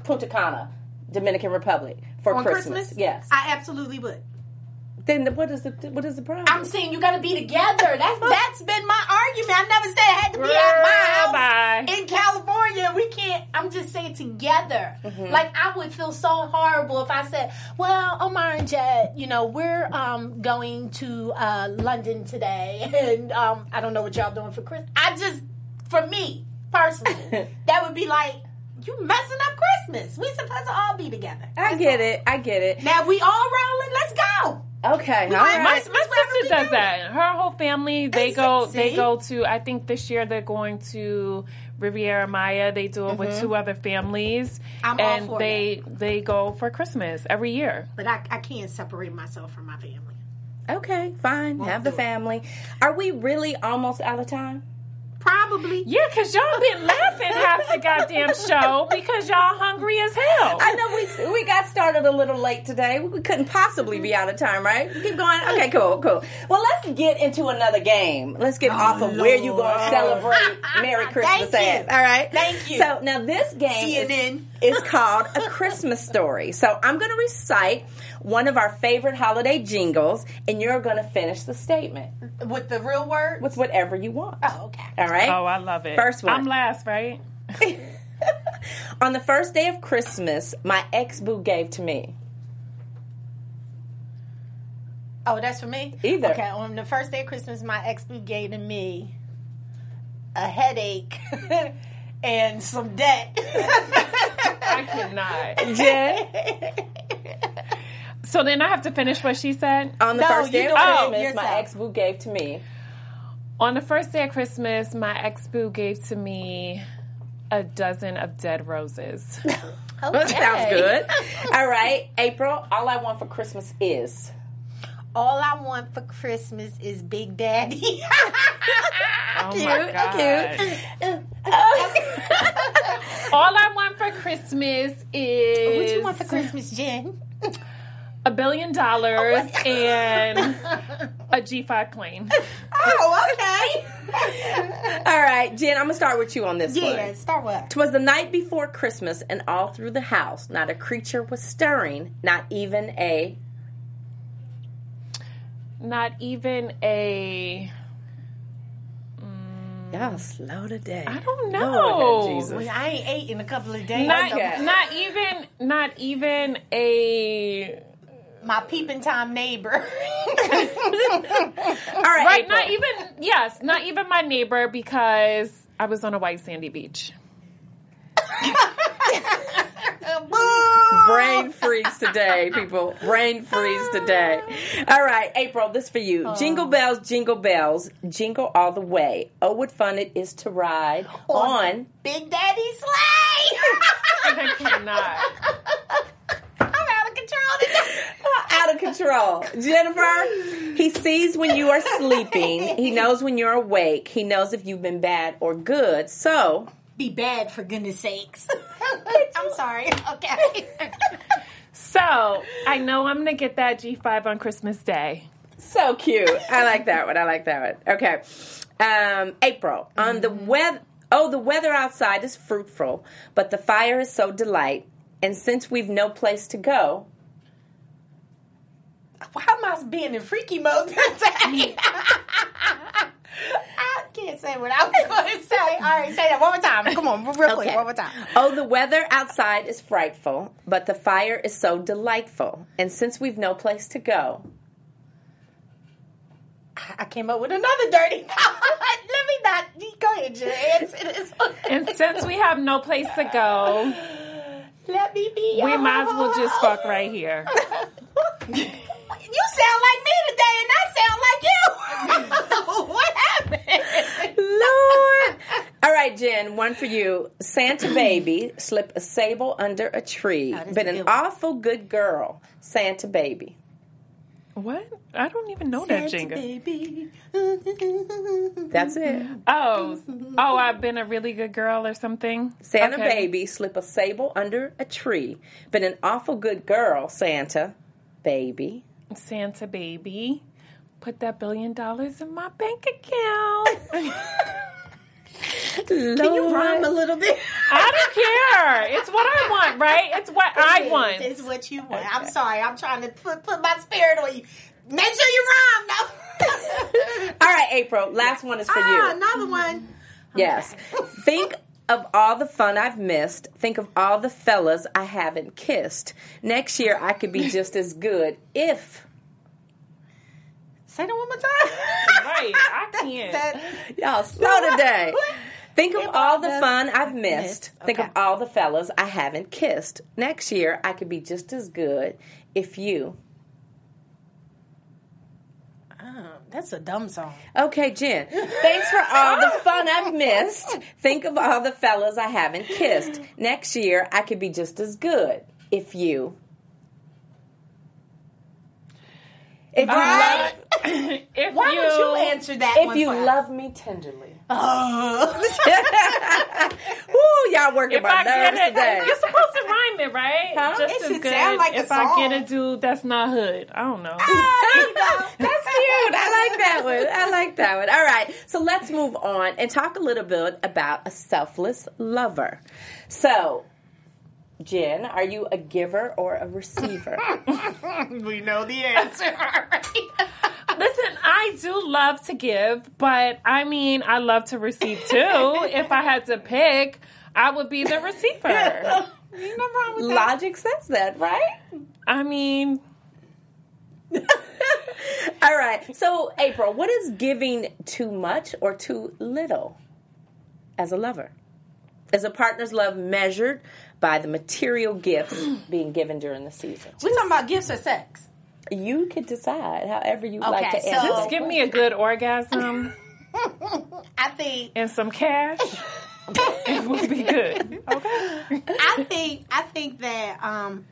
C: Punta Cana, Dominican Republic for
E: on
C: Christmas,
E: Christmas.
C: yes,
E: I absolutely would.
C: Then the, what is the what is the problem?
E: I'm saying you got to be together. That's that's been my argument. I never said it had to be at my house
D: Bye.
E: in California. We can't. I'm just saying together.
C: Mm-hmm.
E: Like I would feel so horrible if I said, "Well, Omar and Jed, you know, we're um, going to uh, London today, and um, I don't know what y'all doing for Christmas." I just, for me personally, that would be like you messing up Christmas. We supposed to all be together.
C: I get it. I get it.
E: Now we all rolling. Let's go.
C: Okay, all.
D: My, my sister does
E: go.
D: that. Her whole family they
E: Is
D: go
E: it?
D: they go to I think this year they're going to Riviera Maya. They do it with two other families.
E: Mm-hmm. I'm all
D: and
E: for
D: they they go for Christmas every year.
E: But I, I can't separate myself from my family.
C: Okay, fine. Have the
E: do it.
C: family. Are we really almost out of time?
E: Probably.
D: Yeah, because y'all been laughing half the goddamn show because y'all hungry as hell.
C: I know we we got started a little late today. We couldn't possibly be out of time, right? Keep going. Okay, cool, cool. Well, let's get into another game. Let's get oh, off of where you going to celebrate Merry Christmas
E: Thank you.
C: at. All right.
E: Thank you.
C: So now this game
E: CNN.
C: is, is called a Christmas story. So I'm going to recite one of our favorite holiday jingles, and you're going to finish the statement
E: With the real word?
C: with whatever you want.
E: Oh, okay.
C: All right.
D: oh, I love it.
C: First one.
D: I'm last, right?
C: On the first day of Christmas, my ex boo gave to me.
E: Oh, that's for me?
C: Either.
E: Okay, on the first day of Christmas, my ex boo gave to me a headache and some debt.
D: I cannot.
C: Jen?
D: So then I have to finish what she said.
C: On the
E: No,
C: first day of
E: do it oh.
C: Christmas, my ex boo gave to me.
D: On the first day of Christmas, my ex boo gave to me a dozen of dead roses.
C: That sounds good. All right, April. All I want for Christmas is.
E: All I want for Christmas is Big Daddy.
D: Oh
C: Cute,
D: my god!
C: cute.
D: All I want for Christmas is
E: what you want for Christmas, Jen?
D: a billion dollars oh, and a G5 plane.
E: Oh, okay.
C: All right, Jen. I'm gonna start with you on this
E: yeah,
C: one.
E: start with.
C: Twas the night before Christmas, and all through the house, not a creature was stirring, not even a.
D: Not even a.
C: Mm, Y'all slow today.
D: I don't know.
C: have Jesus.
E: I ain't ate in a couple of days.
D: Not,
E: so
D: not even not even a
E: my peeping Tom neighbor.
C: All right,
D: right
C: April.
D: not even yes not even my neighbor because I was on a white sandy beach
E: Boo!
C: Brain freeze today, people. Brain freeze today. All right, April, this for you. Oh. Jingle bells, jingle bells, jingle all the way. Oh, what fun it is to ride on.
E: Big Daddy Sleigh.
D: I cannot.
E: I'm out of control today.
C: Out of control. Jennifer, he sees when you are sleeping. He knows when you're awake. He knows if you've been bad or good. So,
E: Be bad for goodness sakes. I'm sorry. Okay.
D: So I know I'm gonna get that G5 on Christmas Day.
C: so cute. I like that one. I like that one. Okay. Um, April, on the weather. Oh, the weather outside is fruitful, but the fire is so delight. And since we've no place to go,
E: Why am I being in freaky mode today? I can't say what I was going to say. All right, say that one more time. Come on, real quick,
C: Okay.
E: one more time.
C: Oh, the weather outside is frightful, but the fire is so delightful. And since we've no place to go,
E: I came up with another dirty. Let me not. Go ahead, Jen. Answer this one.
D: And since we have no place to go,
E: Let me be.
D: we might as well just fuck right here.
E: You sound like me today, and I sound like you. what happened?
C: Lord. All right, Jen, one for you. Santa baby slip a sable under a tree.
E: that's
C: Been an
E: good one.
C: awful good girl. Santa baby.
D: What? I don't even know that jingle.
E: baby.
C: That's it.
D: Oh, oh, I've been a really good girl or something.
C: Santa
D: Okay.
C: baby slip a sable under a tree. Been an awful good girl, Santa baby.
D: Santa baby, put that billion dollars in my bank account.
E: Can you rhyme a little bit?
D: I don't care. It's what I want, right? It's what I want.
E: It's what you want. I'm sorry. I'm trying to put, put my spirit on you. Make sure you rhyme now.
C: All right, April, last one is for
E: ah,
C: you.
E: another one.
C: Yes. Think of all the fun I've missed. Think of all the fellas I haven't kissed. Next year I could be just as good if
E: Say that one more time.
D: Right, I can't.
E: That-
C: y'all slow today. Think of all the fun I've missed.
E: missed.
C: Think of all the fellas I haven't kissed. Next year I could be just as good if you.
E: Oh, that's a dumb song.
C: Okay, Jen. Thanks for all the fun I've missed. Think of all the fellas I haven't kissed. Next year I could be just as good if you. If you
E: Right?
C: love,
D: if
E: Why
D: you,
E: don't you answer that
C: if
E: one
C: you
E: first?
C: love me tenderly.
E: Oh.
C: Woo, y'all working
D: if
C: my
D: I get
C: nerves
D: it,
C: today.
D: you're supposed to rhyme it, right?
C: Huh?
D: Just
E: It
D: as
E: should
D: good.
E: sound like a
D: if I get a dude that's not hood, I don't know.
E: There ah, you go.
C: That's cute. I like that one. I like that one. All right. So let's move on and talk a little bit about a selfless lover. So, Jen, are you a giver or a receiver?
E: we know the answer already.
D: Listen, I do love to give, but I mean, I love to receive too. if I had to pick, I would be the receiver.
E: Ain't no wrong with that.
C: Logic says that, right?
D: I mean,
C: All right. So, April, what is giving too much or too little as a lover? Is a partner's love measured by the material gifts being given during the season?
E: We're talking about gifts or sex.
C: You could decide however you like
E: Okay,
C: to
E: so-
C: answer.
E: Just
D: give me a good orgasm
E: I think
D: and some cash. it would be good. Okay.
E: I think I think that um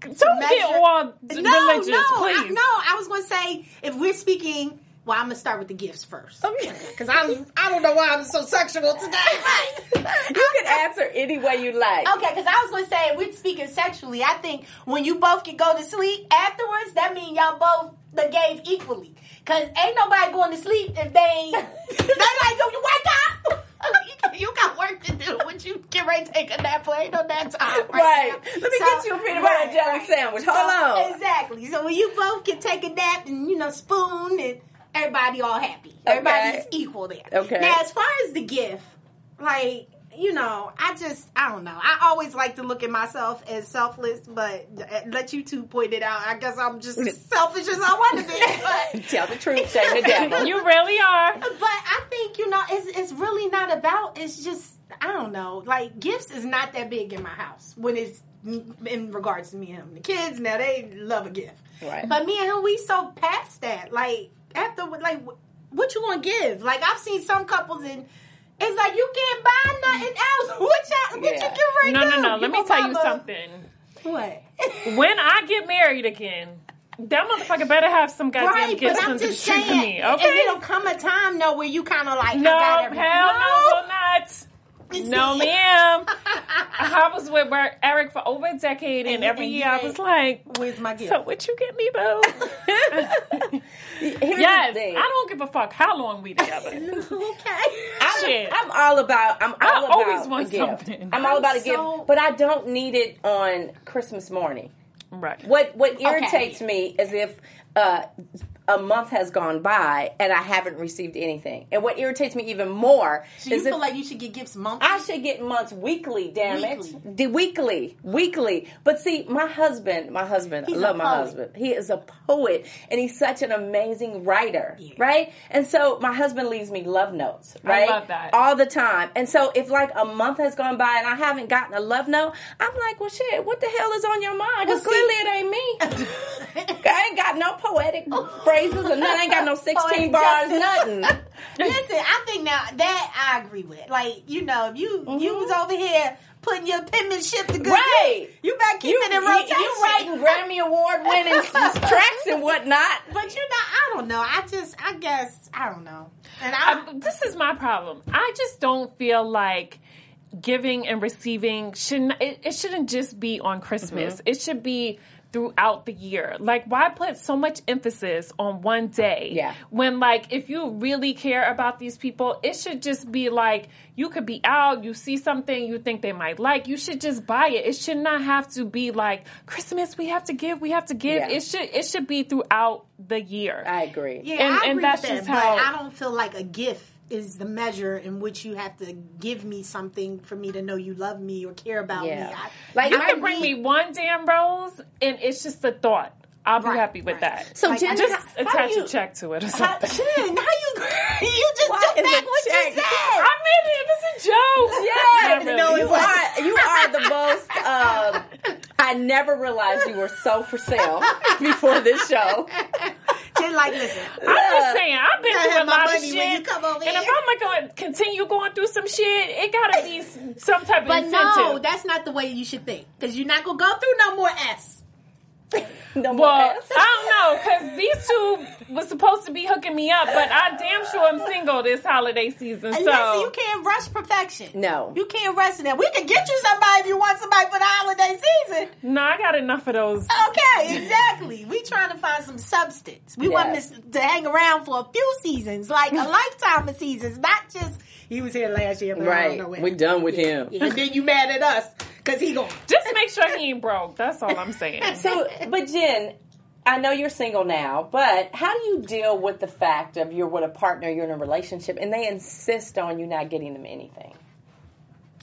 D: Don't get
E: measure-
D: all
E: no,
D: religious,
E: no, I,
D: please.
E: no. I was going to say if we're speaking, well, I'm gonna start with the gifts first oh, because I'm I don't know why I'm so sexual today.
C: You can answer any way you like.
E: Okay, because I was going to say, we're speaking sexually, I think when you both can go to sleep afterwards, that means y'all both the gave equally. Because ain't nobody going to sleep if they ain't. they like, yo, you wake up. You, got work to do. When you get ready to take a nap, for ain't no nap time. Right.
C: Right. Let me
E: So-
C: get you a peanut butter and jelly sandwich. Hold
E: So,
C: on.
E: Exactly. So when you both can take a nap and, you know, spoon and everybody all happy. Everybody's
C: Okay.
E: equal there.
C: Okay.
E: Now, as far as the gift, like, you know, I just, I don't know. I always like to look at myself as selfless, but uh, let you two point it out. I guess I'm just as selfish as I want to be. But,
C: Tell the truth, shame the devil.
D: You really are.
E: but I think, you know, it's, it's really not about, it's just, I don't know. Like, gifts is not that big in my house when it's in regards to me and him. The kids, now, they love a gift.
C: Right.
E: But me and him, we so past that. Like, after, like, what you gonna give? Like, I've seen some couples and it's like you can't buy nothing else. What y'all, what
C: Yeah.
E: you give right
D: No,
E: now?
D: no, no. No,
E: let
D: me tell you
E: a-
D: something.
E: What?
D: When I get married again, that motherfucker better have some goddamn
E: right,
D: gifts
E: but I'm
D: under the
E: just
D: tree for
E: saying.
D: me.
E: And
D: Okay.
E: it'll come a time though where you kind of like,
D: No,
E: I got
D: hell
E: everything.
D: no, will not. No, ma'am. I was with Eric for over a decade, and,
E: And-
D: every
E: and
D: year I was like,
E: Where's my gift?
D: "So what you get me, boo?"
C: Here's
D: yes,
C: the thing.
D: I don't give a fuck how long we together.
E: okay.
C: I'm,
D: Shit.
C: I'm all about. I'm all
D: I
C: about
D: always want
C: a gift.
D: something.
C: I'm all about a
E: so-
C: gift, but I don't need it on Christmas morning.
D: right.
C: What what irritates me is if uh, a month has gone by and I haven't received anything, and what irritates me even more
E: So you
C: is
E: feel
C: if
E: like you should get gifts monthly?
C: I should get months weekly, damn
E: Weekly.
C: it. The weekly, weekly. But see, my husband, my husband,
E: He's
C: I love my
E: poet.
C: husband. He is a poet and he's such an amazing writer,
E: Yeah.
C: right? And so my husband leaves me love notes, right?
D: love that.
C: All the time. And so if like a month has gone by and I haven't gotten a love note, I'm like, well, shit, what the hell is on your mind? Because
E: Well,
C: clearly it ain't me. I ain't got no poetic phrases or nothing. I ain't got no 16 bars, nothing.
E: Listen, I think now that I agree with. Like, you know, if you
C: Mm-hmm.
E: you was over here putting your penmanship to good
C: Right.
E: use, you better keep
C: You,
E: it in
C: you,
E: rotation.
C: you writing Grammy Award winning tracks and whatnot.
E: But you know, I don't know. I just, I guess, I don't know. And I,
D: I, this is my problem. I just don't feel like giving and receiving shouldn't it, it shouldn't just be on Christmas.
E: Mm-hmm.
D: It should be throughout the year. Like why put so much emphasis on one day?
C: Yeah.
D: When like if you really care about these people, it should just be like you could be out, you see something you think they might like, you should just buy it. It should not have to be like Christmas we have to give, we have to give.
C: Yeah.
D: It should it should be throughout the year.
C: I agree.
E: yeah,
D: and-
E: I
D: and
E: agree
D: that's
E: with that.
D: just
E: but
D: how-
E: I don't feel like a gift is the measure in which you have to give me something for me to know you love me or care about
C: Yeah.
E: me. I,
C: Like,
D: You
C: I
D: can bring me one damn rose, and it's just a thought. I'll be
E: Right,
D: happy with
E: right.
D: that.
C: So,
E: Like,
C: Jen,
D: just
C: how- how
D: attach
C: do you-
D: a check to it or
E: How,
D: something.
E: Jen, how you you just
C: Why
E: took back what
C: check?
E: you said?
D: I mean, it was a joke.
C: Yeah,
D: really.
E: no,
C: you are you are the most. Um, I never realized you were so for sale before this show.
E: Jen, like, listen,
D: I'm just saying, I've been
E: I
D: through a
E: my
D: lot of shit.
E: when you come over
D: and if. I'm going to continue going through some shit, it got to be some type of
E: but
D: incentive.
E: no, that's not the way you should think because you're not gonna go through no more S.
C: No
D: well,
C: ass.
D: I don't know, because these two was supposed to be hooking me up, but I damn sure am single this holiday season.
E: And
D: so
E: listen, you can't rush perfection.
C: No.
E: you can't rush it. We can get you somebody if you want somebody for the holiday season.
D: no, I got enough of those.
E: Okay, exactly. We trying to find some substance. We want this to hang around for a few seasons, like a lifetime of seasons, not just he was here last year, but I don't
C: Right,
E: know
C: we're done with him.
E: Yeah, and then you mad at us because he gone.
D: Just make sure he ain't broke. That's all I'm saying.
C: So, but Jen, I know you're single now, but how do you deal with the fact of you're with a partner, you're in a relationship, and they insist on you not getting them anything?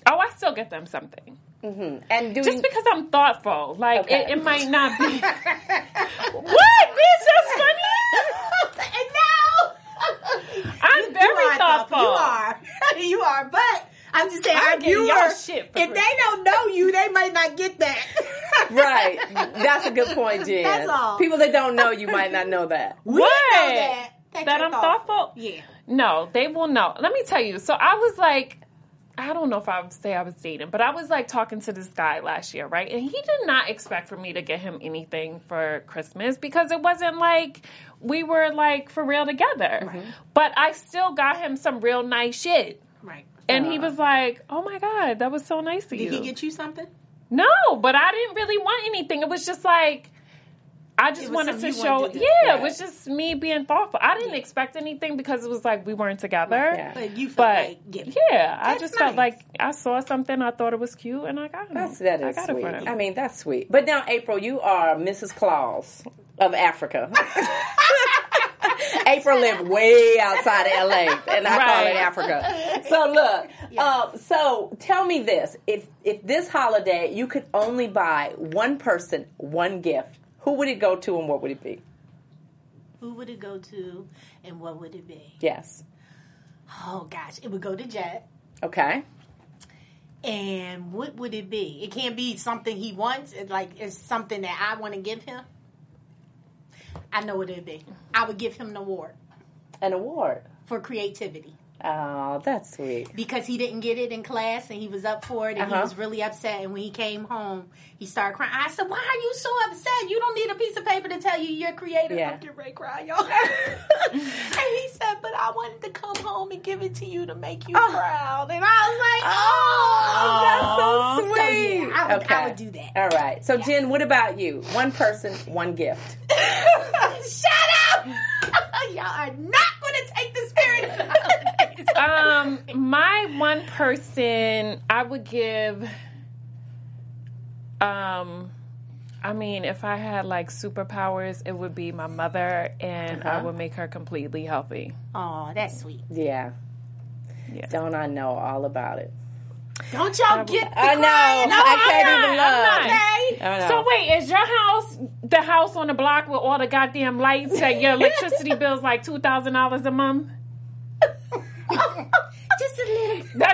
D: Oh, I still get them something. Mm-hmm.
C: And doing
D: Just because I'm thoughtful. Like,
C: Okay.
D: it, it might not be. what, bitch? That's funny.
E: and now
D: I'm
E: you
D: very
E: are
D: thoughtful.
E: You are, you are. But I'm just saying,
D: I
E: our
D: get y'all shit for
E: if they don't know you, they might not get that.
C: right, that's a good point, Jen.
E: That's all.
C: People that don't know you might not know that.
E: We
D: What?
E: know that. That,
D: That I'm thoughtful?
E: Yeah.
D: No, they will know. Let me tell you. So I was like, I don't know if I would say I was dating, but I was like talking to this guy last year, right? And he did not expect for me to get him anything for Christmas because it wasn't like we were like for real together. Mm-hmm. But I still got him some real nice shit.
E: Right.
D: And he was like, "Oh my god, that was so nice of you."
E: Did he get you something?
D: No, but I didn't really want anything. It was just like I just wanted to show.
E: wanted to
D: yeah,
C: Yeah.
D: it was just me being thoughtful. I didn't expect anything because it was like we weren't together.
C: Yeah.
E: But you felt
D: But
E: like giving.
D: yeah, I
E: That's
D: just felt like I saw something, I thought it was cute, and I got it.
C: That's that
D: I got
C: sweet.
D: it for him.
C: I mean, that's sweet. But now, April, you are Mrs. Claus of Africa. April lived way outside of LA, and I call it Africa. So look, um, so tell me this: if if this holiday you could only buy one person one gift, who would it go to, and what would it be?
E: Who would it go to, and what would it be?
C: Yes.
E: Oh gosh, it would go to Jet.
C: Okay.
E: And what would it be? It can't be something he wants. It's like it's something that I want to give him. I know what it'd be. I would give him an award
C: An award.
E: for creativity
C: Oh, that's sweet.
E: because he didn't get it in class and he was up for it and
C: Uh-huh.
E: he was really upset. And when he came home, he started crying. I said, "Why are you so upset? You don't need a piece of paper to tell you you're creative."
C: Yeah.
E: I'm getting ready to cry, y'all. and he said, "But I wanted to come home and give it to you to make you proud." And I was like, "Oh,
C: that's so
E: So,
C: sweet.
E: yeah, I would-
C: okay.
E: I would do that.
C: All right. So, Jen, what about you? One person, one gift.
E: Shut up! Y'all are not going to take the spirit. of the holidays.
D: Um, my one person, I would give. Um, I mean, if I had like superpowers, it would be my mother, and I
C: Uh-huh.
D: would make her completely healthy.
E: oh, that's sweet.
C: Yeah.
D: Yeah.
C: Don't I know all about it?
E: Don't y'all get the
C: I know.
E: crying.
C: I can't
D: I'm
C: even
D: not,
C: love.
D: I'm not.
C: I know.
D: So wait, is your house the house on the block with all the goddamn lights that your electricity bill's like two thousand dollars a month?
E: Just a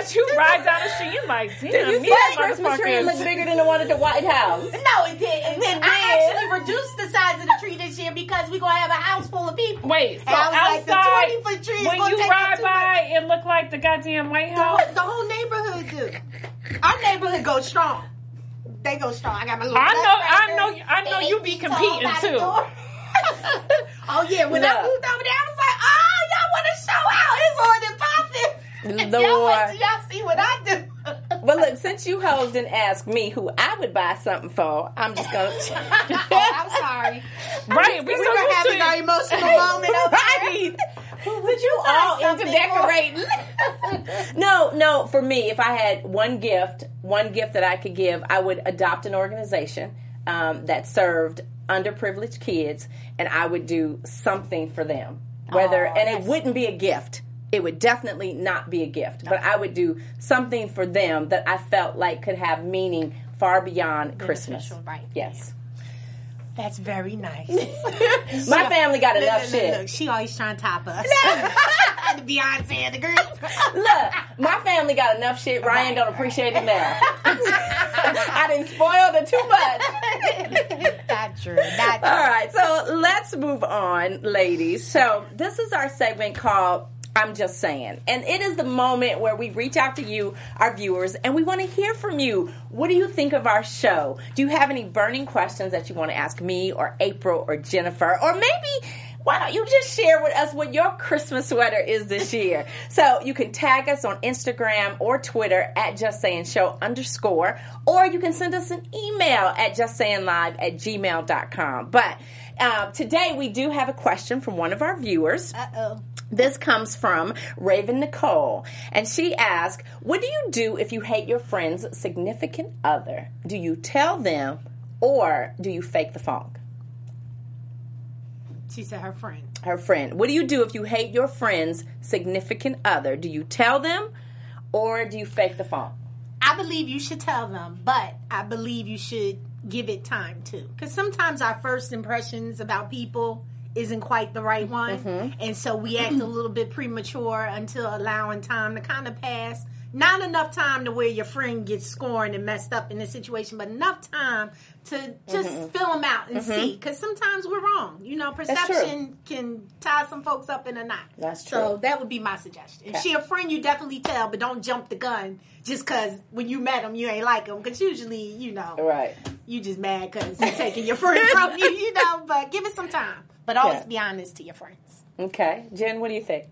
E: little.
D: That you ride down the street, you like, damn,
C: Did you
D: these
C: say the Christmas tree
D: motherfuckers-
C: looked bigger than the one at the White House?
E: No, it didn't.
C: It
E: I actually reduced the size of the tree this year because we're gonna have a house full of people.
D: Wait, so
E: And I was like, the
D: outside,
E: 20 foot tree is
D: when you
E: take
D: ride
E: too
D: by, it look like the goddamn White House.
E: whole, the whole neighborhood do. Our neighborhood goes strong. They go strong. I got my little.
D: I
E: black
D: know- I know- I know you
E: eight
D: be competing, too.
E: oh yeah, when
C: Look.
E: I moved over there, I was like, oh, y'all want to show out? It's on and popping.
C: The
E: y'all
C: war.
E: wait y'all see what I do.
C: But look, since you hoes didn't ask me who I would buy something for, I'm just gonna.
E: oh, I'm sorry.
D: Right, we
E: We're
D: so
E: gonna
D: used
E: have
D: to
E: a very emotional moment. over here.
C: right. But you all into
E: something
C: decorating. no, no. For me, if I had one gift, one gift that I could give, I would adopt an organization um, that served underprivileged kids, and I would do something for them. Whether
E: Aw,
C: and it wouldn't be a gift. It would definitely not be a gift, but I would do something for them that I felt like could have meaning far beyond Christmas.
E: Right.
C: Yes.
E: That's very nice.
C: My family got
E: Look,
C: enough
E: look,
C: shit.
E: look, She always trying to top us. the Beyonce and the group.
C: Look, my family got enough shit. Ryan don't appreciate it now. I didn't spoil it too much.
E: Not true. Not true.
C: All right, so let's move on, ladies. So this is our segment called I'm just saying. And it is the moment where we reach out to you, our viewers, and we want to hear from you. What do you think of our show? Do you have any burning questions that you want to ask me or April or Jennifer? Or maybe why don't you just share with us what your Christmas sweater is this year? So you can tag us on Instagram or Twitter at Just Saying Show underscore, or you can send us an email at justsayinglive at gmail.com. But uh, today we do have a question from one of our viewers.
E: Uh oh.
C: This comes from Raven Nicole, and she asked, What do you do if you hate your friend's significant other? Do you tell them or do you fake the funk?
E: She said her friend.
C: Her friend. What do you do if you hate your friend's significant other? Do you tell them or do you fake the funk?
E: I believe you should tell them, but I believe you should give it time too. Because sometimes our first impressions about people isn't quite the right one.
C: Mm-hmm.
E: And so we act a little bit premature until allowing time to kind of pass. Not enough time to where your friend gets scorned and messed up in this situation, but enough time to just fill them out and see. Because sometimes we're wrong. You know,
C: Mm-hmm.
E: perception can tie some folks up in a knot.
C: That's true.
E: So that would be my suggestion. If
C: Okay.
E: she a friend, you definitely tell, but don't jump the gun just because when you met him, you ain't like him. Because usually, you know,
C: Right.
E: you just mad because he's taking your friend from you, you know. But give it some time. But always
C: Yeah.
E: be honest to your friends.
C: Okay. Jen, what do you think?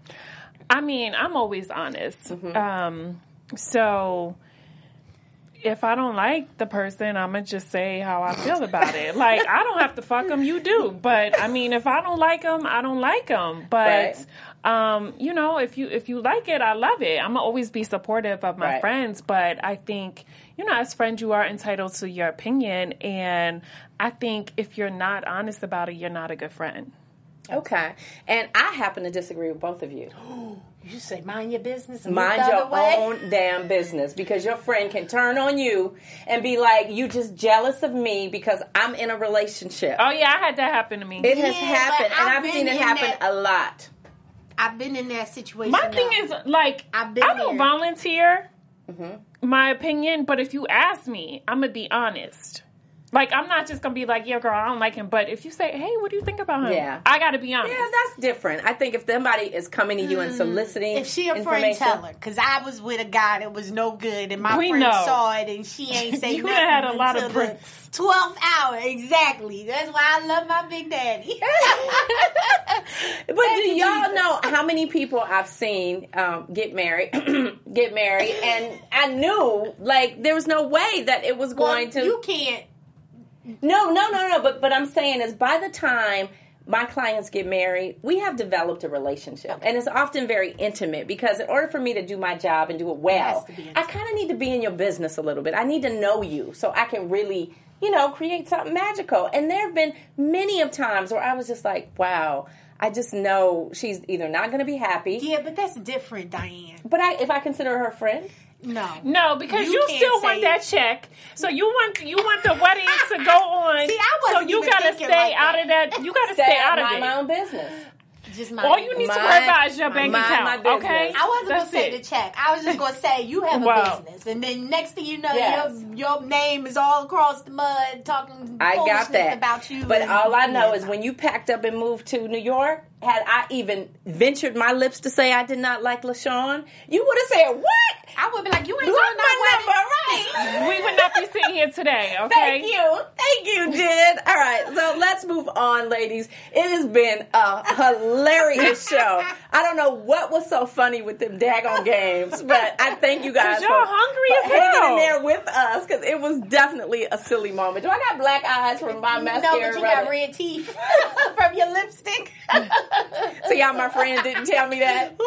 D: I mean, I'm always honest.
C: Mm-hmm.
D: Um, so if I don't like the person, I'm gonna just say how I feel about it. Like I don't have to fuck them, you do. But I mean, if I don't like them, I don't like them. But um, you know, if you if you like it, I love it. I'm gonna always be supportive of my
C: Right.
D: friends. But I think you know, as friends, you are entitled to your opinion. And I think if you're not honest about it, you're not a good friend.
C: Okay. And I happen to disagree with both of you.
E: You say mind your business and
C: Mind your
E: way.
C: own damn business because your friend can turn on you and be like, you just jealous of me because I'm in a relationship.
D: Oh yeah, I had that happen to me.
C: It has happened, and
E: I've
C: I've seen it happen
E: that-
C: a lot.
E: I've been in that situation.
D: My thing
E: though.
D: is like
E: I've been
D: I don't
E: there.
D: volunteer
C: Mm-hmm.
D: my opinion, but if you ask me, I'm gonna be honest. Like I'm not just gonna be like, yeah, girl, I don't like him. But if you say, hey, what do you think about him?
C: Yeah.
D: I gotta be honest.
C: Yeah, that's different. I think if somebody is coming to you and soliciting
E: Mm. If she a friend,
C: information,
E: tell her. Because I was with a guy that was no good, and my
D: We
E: friend
D: know.
E: saw it, and she ain't say
D: You
E: nothing
D: had a lot of
E: until the
D: bricks.
E: 12th hour, exactly. That's why I love my big daddy.
C: But do y'all know how many people I've seen um, get married, get married, and I knew like there was no way that it was going
E: Well,
C: to.
E: You can't.
C: No, no, no, no. But but I'm saying is by the time my clients get married, we have developed a relationship, and it's often very intimate because in order for me to do my job and do it well,
E: be
C: I kind of need to be in your business a little bit. I need to know you so I can really, you know, create something magical. And there have been many of times where I was just like, wow. I just know she's either not going to be happy,
E: Yeah, but that's different, Diane.
C: but I, if I consider her a friend,
E: No.
D: No, because
E: You
D: you, still want that check. So you want you want the wedding to go on.
E: See, I
D: so
E: wasn't
D: you
E: even
D: gotta stay
E: like
D: out
E: that.
D: of that. You gotta
C: stay
D: stay out of
C: mind
D: it.
C: my own business.
E: Just my
D: All you need to worry about is your bank
C: my
D: account.
C: business.
D: Okay,
E: I wasn't
D: That's
E: gonna say
D: it.
E: the check. I was just gonna say you have a
D: Wow.
E: business, and then next thing you know,
C: Yes.
E: your your name is all across the mud talking.
C: I got that
E: about you.
C: But all I know is when you packed up and moved to New York, had I even ventured my lips to say I did not like LaShawn, you would have said, "What?
E: I would be like, you ain't
C: Block
E: doing
C: my
E: no
C: number, right?"
D: We would not be sitting here today. Okay.
C: Thank you. Thank you, Jen. All right, so let's move on, ladies. It has been a hilarious show. I don't know what was so funny with them daggone games, but I thank you guys.
D: y'all
C: for,
D: hungry
C: for
D: as hell.
C: in there with us because it was definitely a silly moment. Do I got black eyes from my mascara?
E: No, but you got red teeth from your lipstick.
C: See how my friend didn't tell me that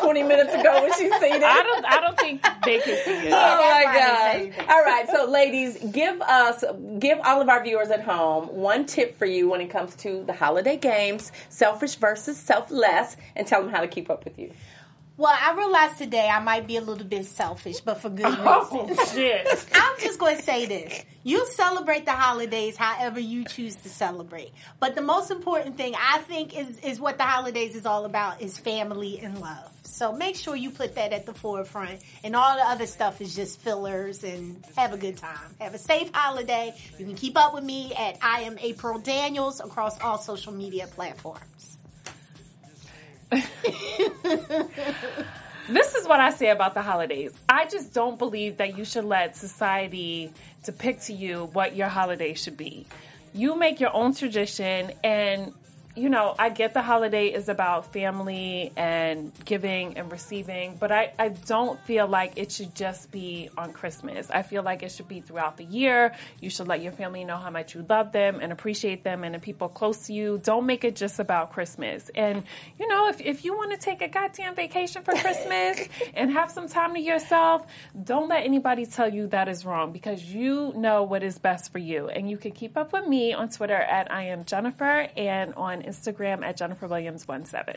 C: 20 minutes ago when she seen it?
D: I don't. I don't think they can see it.
C: Oh
E: that's
C: my
E: why I didn't say
C: god! All right, so ladies, give us, give all of our viewers at home one tip for you when it comes to the holiday games, selfish versus selfless, and tell them how to keep up with you.
E: Well, I realized today I might be a little bit selfish, but for good
D: Oh
E: reasons.
D: shit!
E: I'm just going to say this. You celebrate the holidays however you choose to celebrate. But the most important thing I think is, is what the holidays is all about is family and love. So make sure you put that at the forefront and all the other stuff is just fillers and have a good time. Have a safe holiday. You can keep up with me at I am April Daniels across all social media platforms.
D: This is what I say about the holidays. I just don't believe that you should let society depict to you what your holiday should be. You make your own tradition and you know, I get the holiday is about family and giving and receiving, but I, I don't feel like it should just be on Christmas. I feel like it should be throughout the year. You should let your family know how much you love them and appreciate them and the people close to you. Don't make it just about Christmas. And, you know, if, if you want to take a goddamn vacation for Christmas and have some time to yourself, don't let anybody tell you that is wrong because you know what is best for you. And you can keep up with me on Twitter at I am Jennifer and on Instagram at Jennifer Williams 17.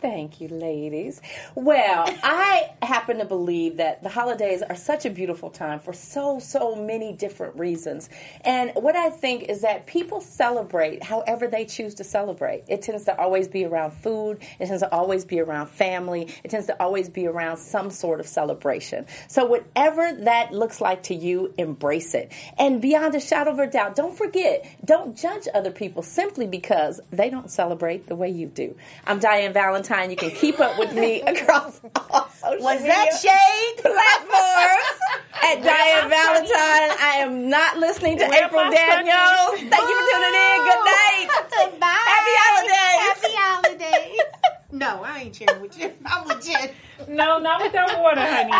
C: Thank you, ladies. Well, I happen to believe that the holidays are such a beautiful time for so, so many different reasons. And what I think is that people celebrate however they choose to celebrate. It tends to always be around food, it tends to always be around family, it tends to always be around some sort of celebration. So, whatever that looks like to you, embrace it. And beyond a shadow of a doubt, don't forget, don't judge other people simply because they don't celebrate the way you do. I'm Diane Valentine. You can keep up with me across all social
E: Was
C: media
E: that shade?
C: platforms at Diane Valentine. I am not listening to
D: Where
C: April Daniels. Thank you for tuning in. Good night.
E: Bye.
C: Happy holidays.
E: Happy holidays. no, I ain't cheering with you. I'm with Jen.
D: No, not with that water, honey.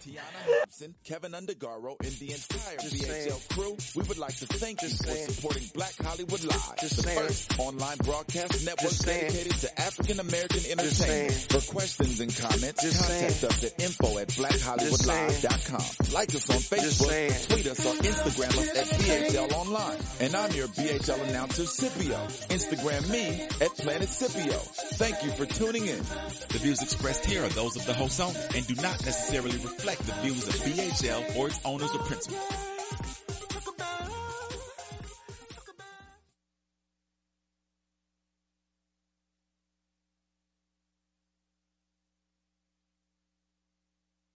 F: Tiana Hoops
A: Johnson, Kevin Undergaro, and the entire BHL crew, we would like to thank you for supporting Black Hollywood Live, the first online broadcast network dedicated to African American entertainment. For questions and comments, contact us at info at blackhollywoodlive.com. Like us on Facebook, tweet us on Instagram us at BHL Online. And I'm your BHL announcer, Scipio. Instagram me at Planet Scipio. Thank you for tuning in. The views expressed here are those of the host only and do not necessarily reflect the views of BHL or its owners or principals.